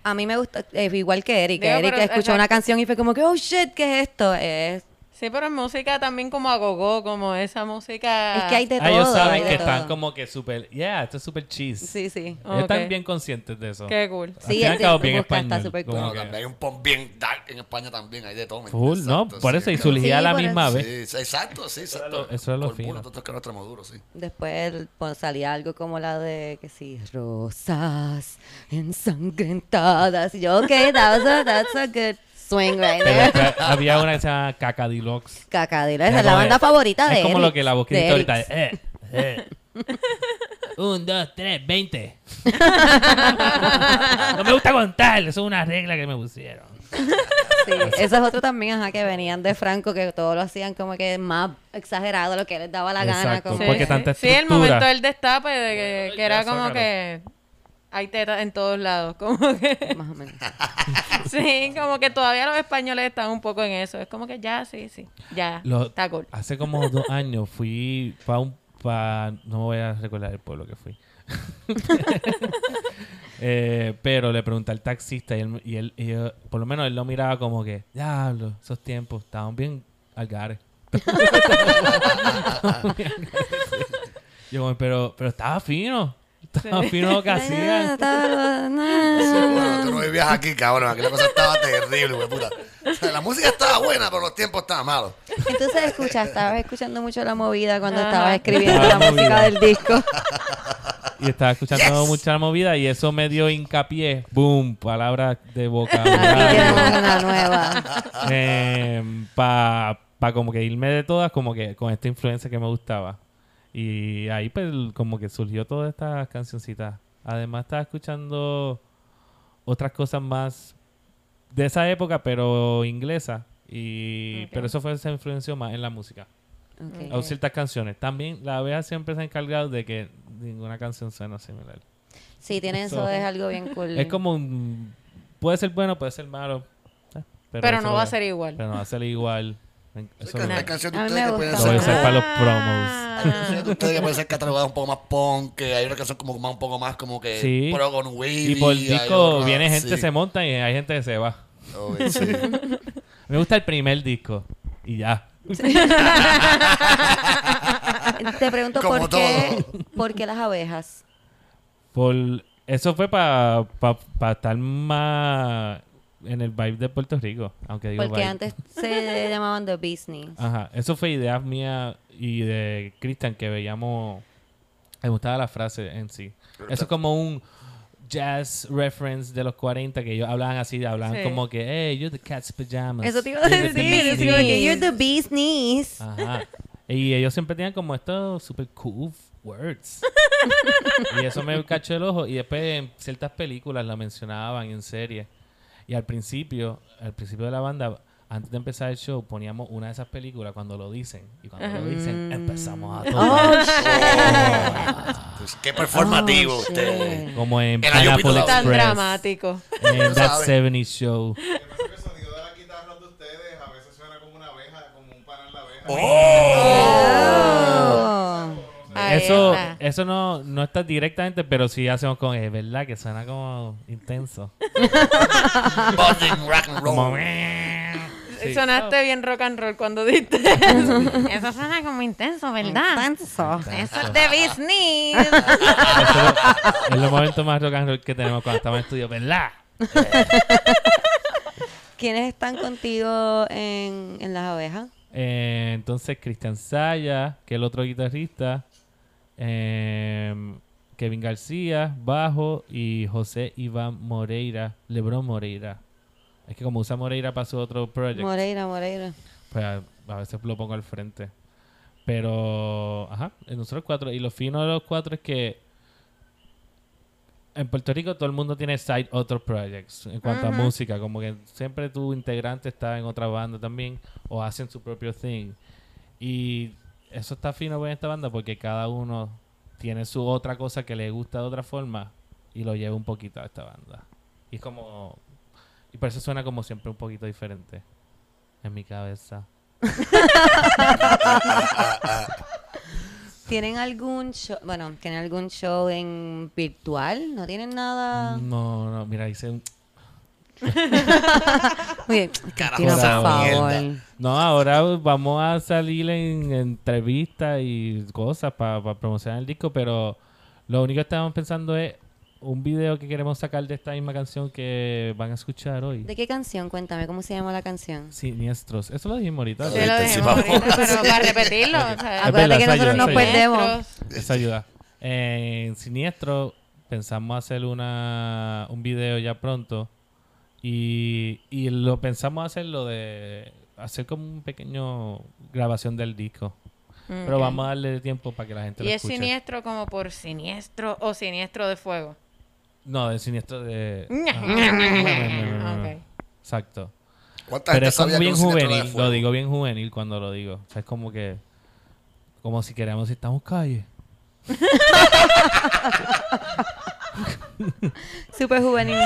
a mí me gusta, es igual que Eric. que Digo, escuchó una canción y fue como que, oh shit, ¿qué es esto? Es, Sí, pero en música también como agogó, como esa música. es que hay de Ah, todo. ellos hay saben que todo. están como que súper, yeah, esto es súper cheese. Sí, sí. Ellos están bien conscientes de eso. Qué cool. Sí, es- es- bien busca, está súper como No, que- también hay un pop bien dark en España también, hay de todo. ¿me Full, no, por sí, eso, y surgía a la Sí, por misma eso. vez. Sí, sí, exacto, sí, exacto. eso es lo fino. nosotros que no estamos duros, sí. Después pues, salía algo como la de que sí, rosas ensangrentadas. Y yo, ok, that was a- that's a good swing right there. había una que se llama Cacadilox. Cacadilo, esa Es la como banda favorita de Es como lo que la voz que de dice ahorita. Eh, eh. Un, dos, tres, veinte. no me gusta contar, eso es una regla que me pusieron. Sí, eso es otro también, ajá, que venían de Franco, que todo lo hacían como que más exagerado, lo que les daba la gana. Exacto, Como... Sí, porque sí. tanta Sí, el momento del destape de que, que era como que hay tetas en todos lados, como que Más o menos. sí, como que todavía los españoles están un poco en eso, es como que ya, sí, sí, ya, Lo- está cool. Hace como dos años fui para un... Pa, no me voy a recordar el pueblo que fui. Eh, pero le pregunté al taxista y él, y él- y yo- por lo menos él lo miraba como que, diablo, esos tiempos estaban bien algares. yo como, pero, pero estaba fino. Estaba fino lo que hacían. Bueno, tú no vivías aquí, cabrón. Aquí la cosa estaba terrible, güey, puta. O sea, la música estaba buena, pero los tiempos estaban malos. Entonces escucha, estabas escuchando mucho la movida cuando Ajá. estabas escribiendo la movida. música del disco. Y estaba escuchando Yes. mucha movida y eso me dio hincapié. Boom, palabras de tenemos una nueva. para pa como que irme de todas como que con esta influencia que me gustaba y ahí pues como que surgió todas estas cancioncitas además estaba escuchando otras cosas más de esa época pero inglesa y pero eso fue se influenció más en la música Ok. o ciertas canciones también la abeja siempre se ha encargado de que ninguna canción suena similar Sí, tiene eso, So, es algo bien cool. es como un puede ser bueno puede ser malo eh, Pero no va a ser igual. pero no va a ser igual. Eso Hay lo- hay canciones A de ustedes que pueden. Lo voy a como... para los promos. Hay canciones de ustedes que pueden ser catalogadas un poco más punk, que hay una canción como más, un poco más como que Sí. pro con wavy. Y por hay disco viene gente, sí. se monta y hay gente que se va. Oh, sí. Me gusta el primer disco. Y ya. Te pregunto Como por qué, por qué las abejas. Por, eso fue para estar más en el vibe de Puerto Rico, aunque digo Porque vibe. antes se llamaban The Business. Ajá, eso fue idea mía y de Christian que veíamos. Me gustaba la frase en sí. Eso es como un jazz reference de los 40 que ellos hablaban así, hablaban Sí. como que, hey, you're the cat's pajamas. Eso te iba a You're the decir. bee's yo digo que knees". you're the bee's knees. Ajá. Y ellos siempre tenían como estos super cool words. y eso me cachó el ojo. Y después en ciertas películas la mencionaban en series. Y al principio, al principio de la banda, antes de empezar el show, poníamos una de esas películas cuando lo dicen. Y cuando lo dicen, empezamos a tocar. Pues, qué performativo Oh, usted. Como en El Pineapple de- Tan Express. dramático. En That sabes. 70 Show. Yo pienso que el sonido de las guitarras de ustedes a veces suena como una abeja, como un panal de abeja. Oh. Eso, eso no, no está directamente, pero sí hacemos con es verdad que suena como intenso. Buzzing rock and Como roll. Sí. Sonaste bien rock and roll cuando diste eso. Eso suena como intenso, ¿verdad? Intenso. Eso es de business. Eso es los momentos más rock and roll que tenemos cuando estamos en estudio, ¿verdad? ¿Quiénes están contigo en, en las abejas? Eh, entonces, Cristian Saya, que es el otro guitarrista, eh, Kevin García, bajo, y José Iván Moreira, Lebron Moreira. Es que como usa Moreira para su otro project, Moreira, Moreira. pues a, a veces lo pongo al frente. Pero, ajá, nosotros cuatro. Y lo fino de los cuatro es que en Puerto Rico todo el mundo tiene side other projects en cuanto a música. Como que siempre tu integrante está en otra banda también o hacen su propio thing. Y eso está fino en esta banda porque cada uno tiene su otra cosa que le gusta de otra forma y lo lleva un poquito a esta banda. Y es como... Y por eso suena como siempre un poquito diferente en mi cabeza. ¿Tienen algún show? Bueno, ¿tienen algún show en virtual? ¿No tienen nada? No, no, mira, hice un... Muy bien. Carajo, por favor. No, ahora vamos a salir en entrevistas y cosas para promocionar el disco, pero lo único que estamos pensando es un video que queremos sacar de esta misma canción que van a escuchar hoy. ¿De qué canción? Cuéntame, ¿cómo se llama la canción? Siniestros. Eso lo dijimos ahorita. Sí, lo dijimos ahorita, vamos. pero para repetirlo. o sea, Es Acuérdate verdad, que nosotros ayuda, nos perdemos. Esa ayuda. En Siniestro pensamos hacer una un video ya pronto y, y lo pensamos hacerlo de hacer como un pequeño grabación del disco. Pero Ok. vamos a darle tiempo para que la gente Y lo es escuche. siniestro como por siniestro o siniestro de fuego. No, de siniestro de. Exacto. ¿Cuánta Pero gente es bien juvenil. Lo digo bien juvenil cuando lo digo. O sea, es como que. Como si queremos, si estamos calle. Súper juvenil.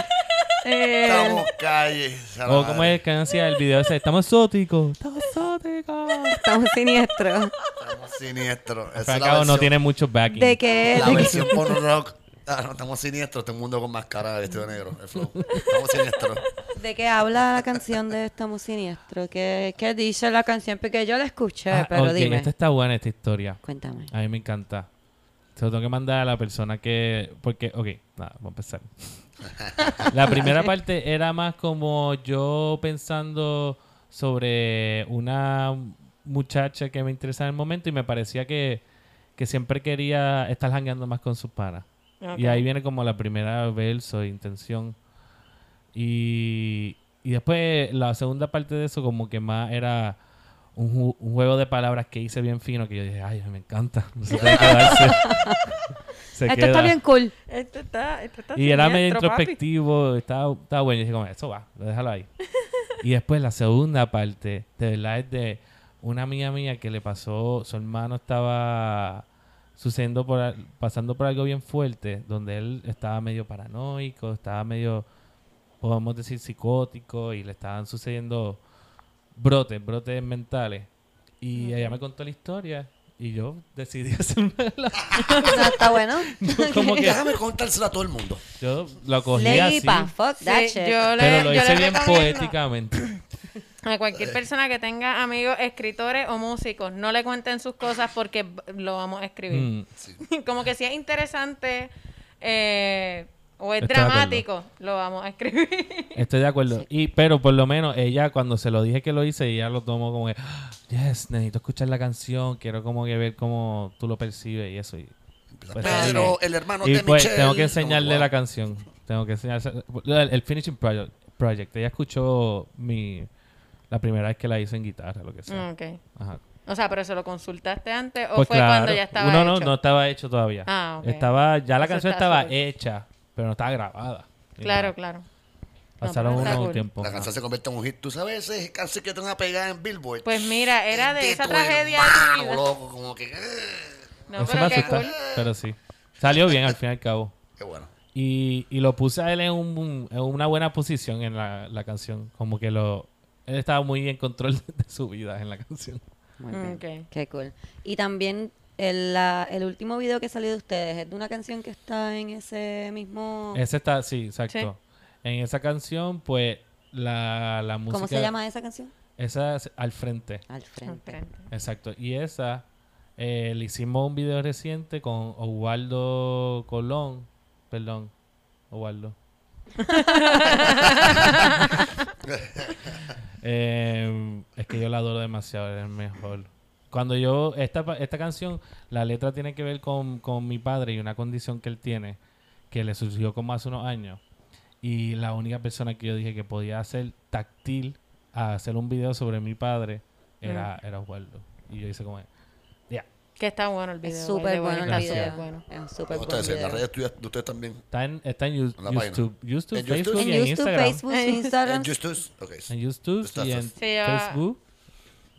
Eh, Estamos calle. O como es que decía el video ese, estamos exóticos. Estamos exóticos. estamos siniestros. Estamos siniestros. Esa es la cabo no versión- tiene mucho backing. ¿De qué? La de qué- versión porno rock. Ah, no, estamos siniestros. Todo el mundo con máscara de vestido negro. El flow. Estamos siniestros. ¿De qué habla la canción de Estamos Siniestros? ¿Qué, qué dice la canción? Porque yo la escuché, Ah, pero ok, dime. Esta está buena, esta historia. Cuéntame. A mí me encanta. Se lo tengo que mandar a la persona que... Porque, ok, nada, vamos a empezar. la primera parte era más como yo pensando sobre una muchacha que me interesaba en el momento y me parecía que, que siempre quería estar jangueando más con sus panas. Y ahí viene como la primera verso, intención. Y, y después la segunda parte de eso como que más era un, ju- un juego de palabras que hice bien fino que yo dije, ay, me encanta. Se puede quedarse. Se Esto queda. está bien cool. Esto está, esto está Y era medio introspectivo, estaba, estaba bueno. Y dije, como, eso va, déjalo ahí. y después la segunda parte, de verdad, es de una amiga mía que le pasó, su hermano estaba sucediendo por, al- pasando por algo bien fuerte, donde él estaba medio paranoico, estaba medio, podemos decir, psicótico, y le estaban sucediendo brotes, brotes mentales. Y ella me contó la historia. Y yo decidí No, está bueno. como que Déjame contárselo a todo el mundo. yo lo cogí Lady así. pa, fuck that Sí, shit. yo le, Pero lo yo hice le bien poéticamente. A cualquier persona que tenga amigos escritores o músicos, no le cuenten sus cosas porque lo vamos a escribir. Mm. Como que si es interesante eh, o es Estoy dramático, lo vamos a escribir. Estoy de acuerdo. Y, pero por lo menos ella, cuando se lo dije que lo hice, ella lo tomó como que, "Ah, yes, necesito escuchar la canción, quiero como que ver cómo tú lo percibes y eso. Y, Pues, el hermano y de pues Michelle. tengo que enseñarle wow. la canción. Tengo que enseñarle el, el Finishing project, project. Ella escuchó mi la primera vez que la hice en guitarra, lo que sea. Ok. Ajá. O sea, pero ¿se lo consultaste antes o Pues fue claro. cuando ya estaba No, no, hecho? no estaba hecho todavía. Ah, ok. Estaba, ya la Eso canción estaba hecha, pero no estaba grabada. Claro, nada. claro. Pasaron No, unos cool. tiempos. La canción se convierte en un hit. Tú sabes, esa canción que te van a pegar en Billboard. Pues mira, era de esa tragedia de hermano, tu vida. loco, como que. eh, No, Eso pero me qué asusta, cool. pero sí. Salió bien al fin y al cabo. Qué bueno. Y, y lo puse a él en, un- en una buena posición en la, la canción. Como que lo él estaba muy en control de su vida en la canción. Muy bien. Ok. Qué cool. Y también el, la- el último video que salió de ustedes es de una canción que está en ese mismo... Ese está, sí, exacto. En esa canción, pues, la, la música... ¿Cómo se llama esa canción? Esa es al frente. Al frente. Frente. Exacto. Y esa eh, le hicimos un video reciente con Osvaldo Colón. Perdón, Osvaldo. Eh, es que yo la adoro demasiado, es el mejor. Cuando yo, esta, pa- esta canción, la letra tiene que ver con, con mi padre y una condición que él tiene, que le surgió como hace unos años. Y la única persona que yo dije que podía hacer táctil a hacer un video sobre mi padre era, era Osvaldo. Y yo hice como, ya, Que está bueno el video. Es súper bueno el video. súper bueno. Es súper ¿Cómo buen ustedes? En video. las redes tuyas, de ustedes también. está en, está en Yu- En. YouTube, YouTube, ¿En Facebook YouTube? y En en YouTube, Instagram. Facebook, Instagram. En Justus. Ok. En YouTube y en fácil.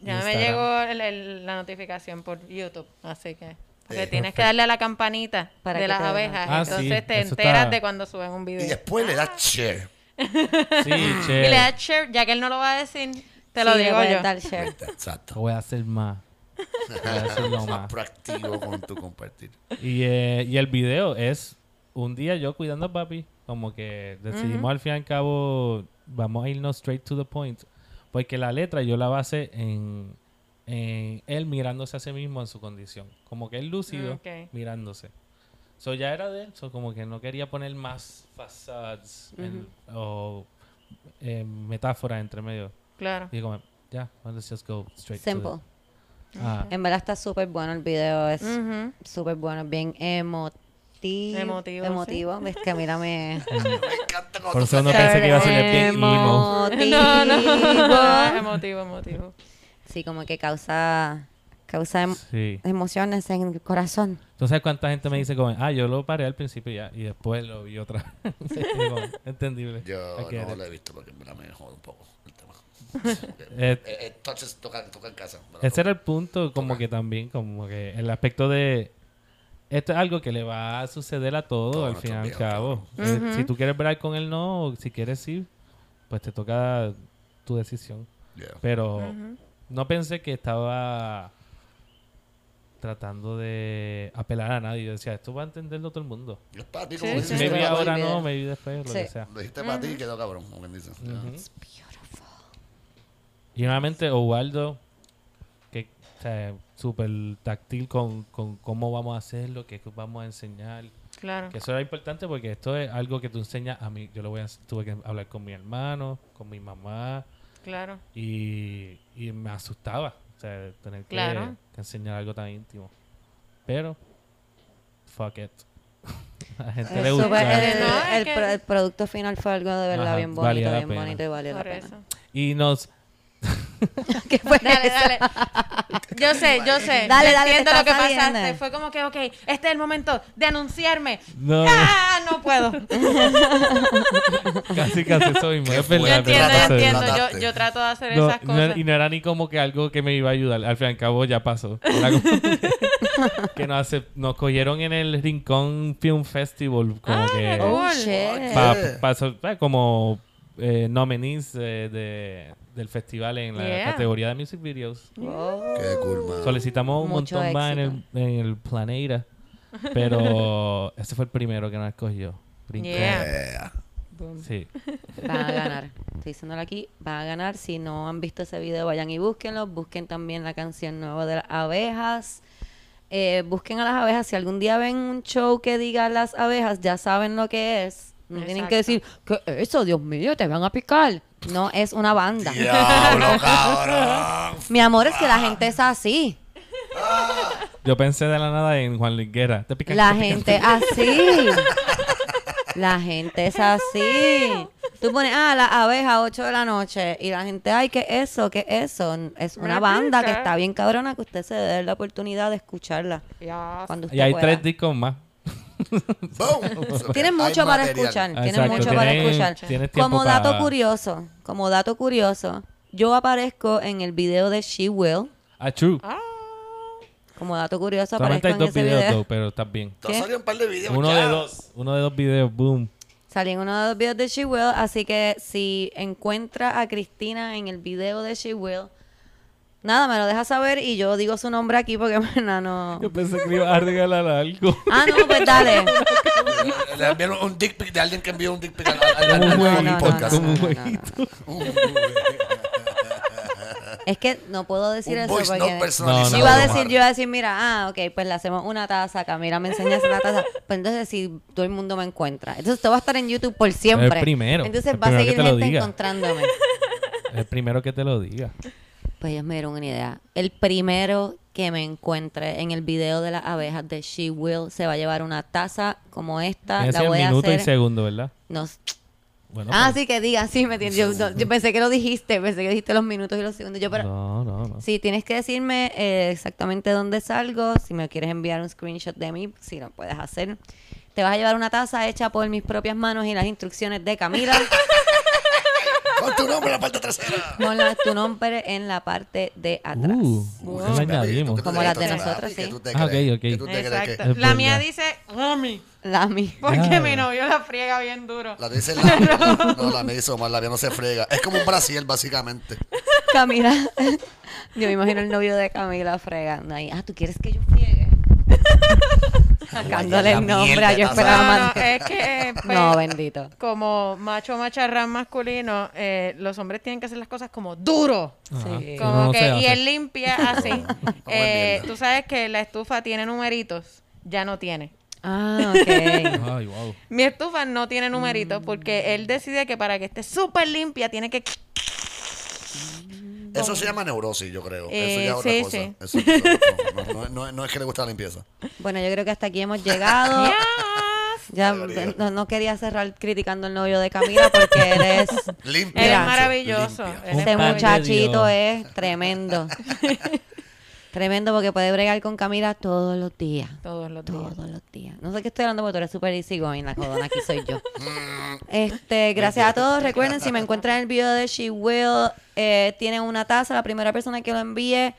Ya- me llegó el- el- la notificación por YouTube, así que... Porque tienes que darle a la campanita Para de las te abejas. Ah, entonces sí, te enteras está- de cuando suben un Y video. después le das share. Sí, Y che. le das share, ya que él no lo va a decir, te lo Sí, digo yo. dar share. Exacto. Voy a hacer más. Voy a hacerlo Más más. proactivo con tu compartir. Y, eh, y el video es un día yo cuidando a papi. Como que decidimos al fin y al cabo, vamos a irnos straight to the point. Porque la letra yo la base en, en él mirándose a sí mismo en su condición. Como que él lúcido Ok. mirándose. So ya era de él. So como que no quería poner más façades en- o eh, metáforas entre medio. Claro. Y como, ya, well, let's just go straight Simple. to the... Ah, En verdad está súper bueno el video. Es súper bueno, bien emotivo. Emotivo, Emotivo. Ves que mira me... Me encanta cuando Por eso no pensé que iba a ser bien emo. No, no. Emotivo. emotivo, emotivo. Sí, como que causa, causa em- Sí. emociones en el corazón. ¿Tú sabes cuánta gente me dice como, ah, yo lo paré al principio ya y después lo vi otra vez? Sí, entendible. Yo no lo he visto porque en verdad me jode un poco el tema. Eh, Eh, eh, touches toca, toca en casa. me Ese era el punto, como que también, como que el aspecto de... Esto es algo que le va a suceder a todo Todos al fin y al cabo. Eh, si tú quieres ver con él, no. O si quieres, sí. Pues te toca tu decisión. Yeah. Pero no pensé que estaba tratando de apelar a nadie. Yo decía, esto va a entenderlo todo el mundo. Es para ti, Sí, como sí. dices. Maybe ahora no, maybe después, lo Sí. que sea. Lo dijiste para ti y quedó cabrón, como quien dice. Y nuevamente Osvaldo, que o sea, súper táctil con, con cómo vamos a hacerlo, qué vamos a enseñar. Claro. Que eso era importante porque esto es algo que tú enseñas a mí. Yo lo voy a, tuve que hablar con mi hermano, con mi mamá Claro. y, y me asustaba. O sea, tener que, Claro. que enseñar algo tan íntimo. Pero, fuck it. a la gente le gusta. el, es el producto final fue algo de verdad Ajá, bien bonito, bien pena. bonito y valió la pena. eso. Y nos... ¿Qué fue Dale, eso? dale. Yo sé, yo sé. Dale, dale, Entiendo lo que saliendo. pasaste. Fue como que, ok, este es el momento de anunciarme. No, ¡Ah! No puedo. casi, casi verdad, fuerte. Yo entiendo, yo entiendo. Yo, trato de hacer No, esas cosas. y no era ni como que algo que me iba a ayudar. Al fin y al cabo ya pasó. Que nos, hace- nos cogieron en el Rincón Film Festival como Ah, que. Oh, shit. pa- Yeah. pa- so- pa- como eh, nominees eh, de, del festival en la Yeah. categoría de music videos. Oh. Qué cool, man. Solicitamos un Mucho montón más en el, en el Planeta, pero ese fue el primero que nos escogió. Yeah. Sí. Van a ganar. Estoy diciéndolo aquí, van a ganar. Si no han visto ese video, vayan y búsquenlo. Busquen también la canción nueva de las abejas. eh, busquen a las abejas. Si algún día ven un show que diga las abejas, ya saben lo que es. No tienen que decir, ¿qué es eso? Dios mío, te van a picar. No, es una banda. Diablo, cabrón. Mi amor, es que la gente es así. Yo pensé de la nada en Juan Luis Guerra. Te La te gente así. La gente es así. Tú pones, ah, la abeja, 8 de la noche. Y la gente, ay, ¿qué es eso? ¿Qué es eso? Es una Una banda que está bien cabrona que usted se dé la oportunidad de escucharla. Cuando usted Y hay pueda. tres discos más. Boom. Tienes mucho para escuchar. Tienes Exacto, mucho para escuchar. tienes tiempo Como dato curioso, como dato curioso, yo aparezco en el video de She Will. Ah, true. Como dato curioso, Solamente aparezco hay en dos ese videos, video. though, pero estás bien. Te han ¿Qué? salido un par de videos Uno ya. de dos. Uno de dos videos, boom. Salí en uno de los videos de She Will, así que si encuentra a Cristina en el video de She Will, nada, me lo deja saber y yo digo su nombre aquí porque en verdad no... Yo pensé que me iba a regalar algo. Ah, no, pues dale. Le enviaron un dick pic de alguien que envió un dick pic al, al- al- No, no, podcast. no. Es que no puedo decir Un eso voice porque... No, Yo iba a decir, yo iba a decir, mira, ah, ok, pues le hacemos una taza, Camila me enseña a hacer una taza. Pues entonces si todo el mundo me encuentra. Entonces esto va a estar en YouTube por siempre. El primero, Entonces el va a seguir gente encontrándome. El primero que te lo diga. Pues ellos me dieron una idea. El primero que me encuentre en el video de las abejas de She Will se va a llevar una taza como esta. La el voy a minuto hacer. y segundo, ¿verdad? No, Bueno, ah, pues, sí, que diga, sí, me entiendes. Yo, no, yo pensé que lo dijiste, pensé que dijiste los minutos y los segundos. Yo, pero, No, no, no. Sí, tienes que decirme eh, exactamente dónde salgo. Si me quieres enviar un screenshot de mí, si lo puedes hacer. Te vas a llevar una taza hecha por mis propias manos y las instrucciones de Camila. Con tu nombre en la parte trasera. Con la- tu nombre en la parte de atrás. Uh, ¿qué le añadimos? ¿Tú qué te Como las de nosotros, sí. ¿Qué tú te Ah, ok, ok. ¿Qué tú te crees que- Exacto. Es La mía dice Rami. La mi. Porque Ah. mi novio la friega bien duro. La dice la No, la me hizo mal, la mía no se frega. Es como un brasiel, básicamente. Camila. Yo me imagino el novio de Camila fregando ahí. Ah, ¿tú quieres que yo friegue? Sacándole el nombre. Yo esperaba No, no, más. es que pues, No, bendito. como macho macharrán masculino, eh, los hombres tienen que hacer las cosas como duro. Sí. Como No que, y él limpia así. Eh, tú sabes que la estufa tiene numeritos, ya no tiene. Ah, ok. Ay, wow. Mi estufa no tiene numeritos porque él decide que para que esté súper limpia tiene que... Eso se llama neurosis, yo creo. Eh, Eso ya es otra sí, cosa. sí. Eso, eso, no, no, no- no es que le gusta la limpieza. Bueno, yo creo que hasta aquí hemos llegado. Ya no, no quería cerrar criticando al novio de Camila porque él es Limpia. Él es Mira. maravilloso. Limpia. Él es ese de muchachito es tremendo. tremendo porque puede bregar con Camila todos los días. Todos los días. Todos los días. No sé qué estoy hablando porque tú eres súper easy going, la jodona aquí soy yo. Este, gracias a todos. Recuerden, si me encuentran en el video de She Will, eh, tienen una taza. La primera persona que lo envíe,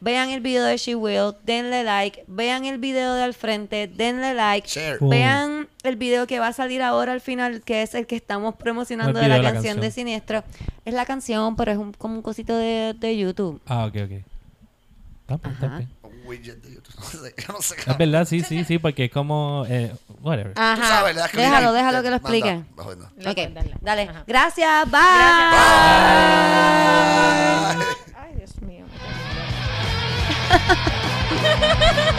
vean el video de She Will, denle like. Vean el video de al frente, denle like. Share. Boom. Vean el video que va a salir ahora al final, que es el que estamos promocionando de la, video de la canción, de. Siniestro. Es la canción, pero es un, como un cosito de, de YouTube. Ah, ok, ok. Widget de YouTube. No sé, no sé. Es verdad, sí, sí, sí, porque es como... Eh, whatever. Tú Ajá. sabes, le das clic Déjalo, ahí, déjalo te que lo manda. no. Ok, dale. Ajá. Gracias, bye. Ay, Dios mío.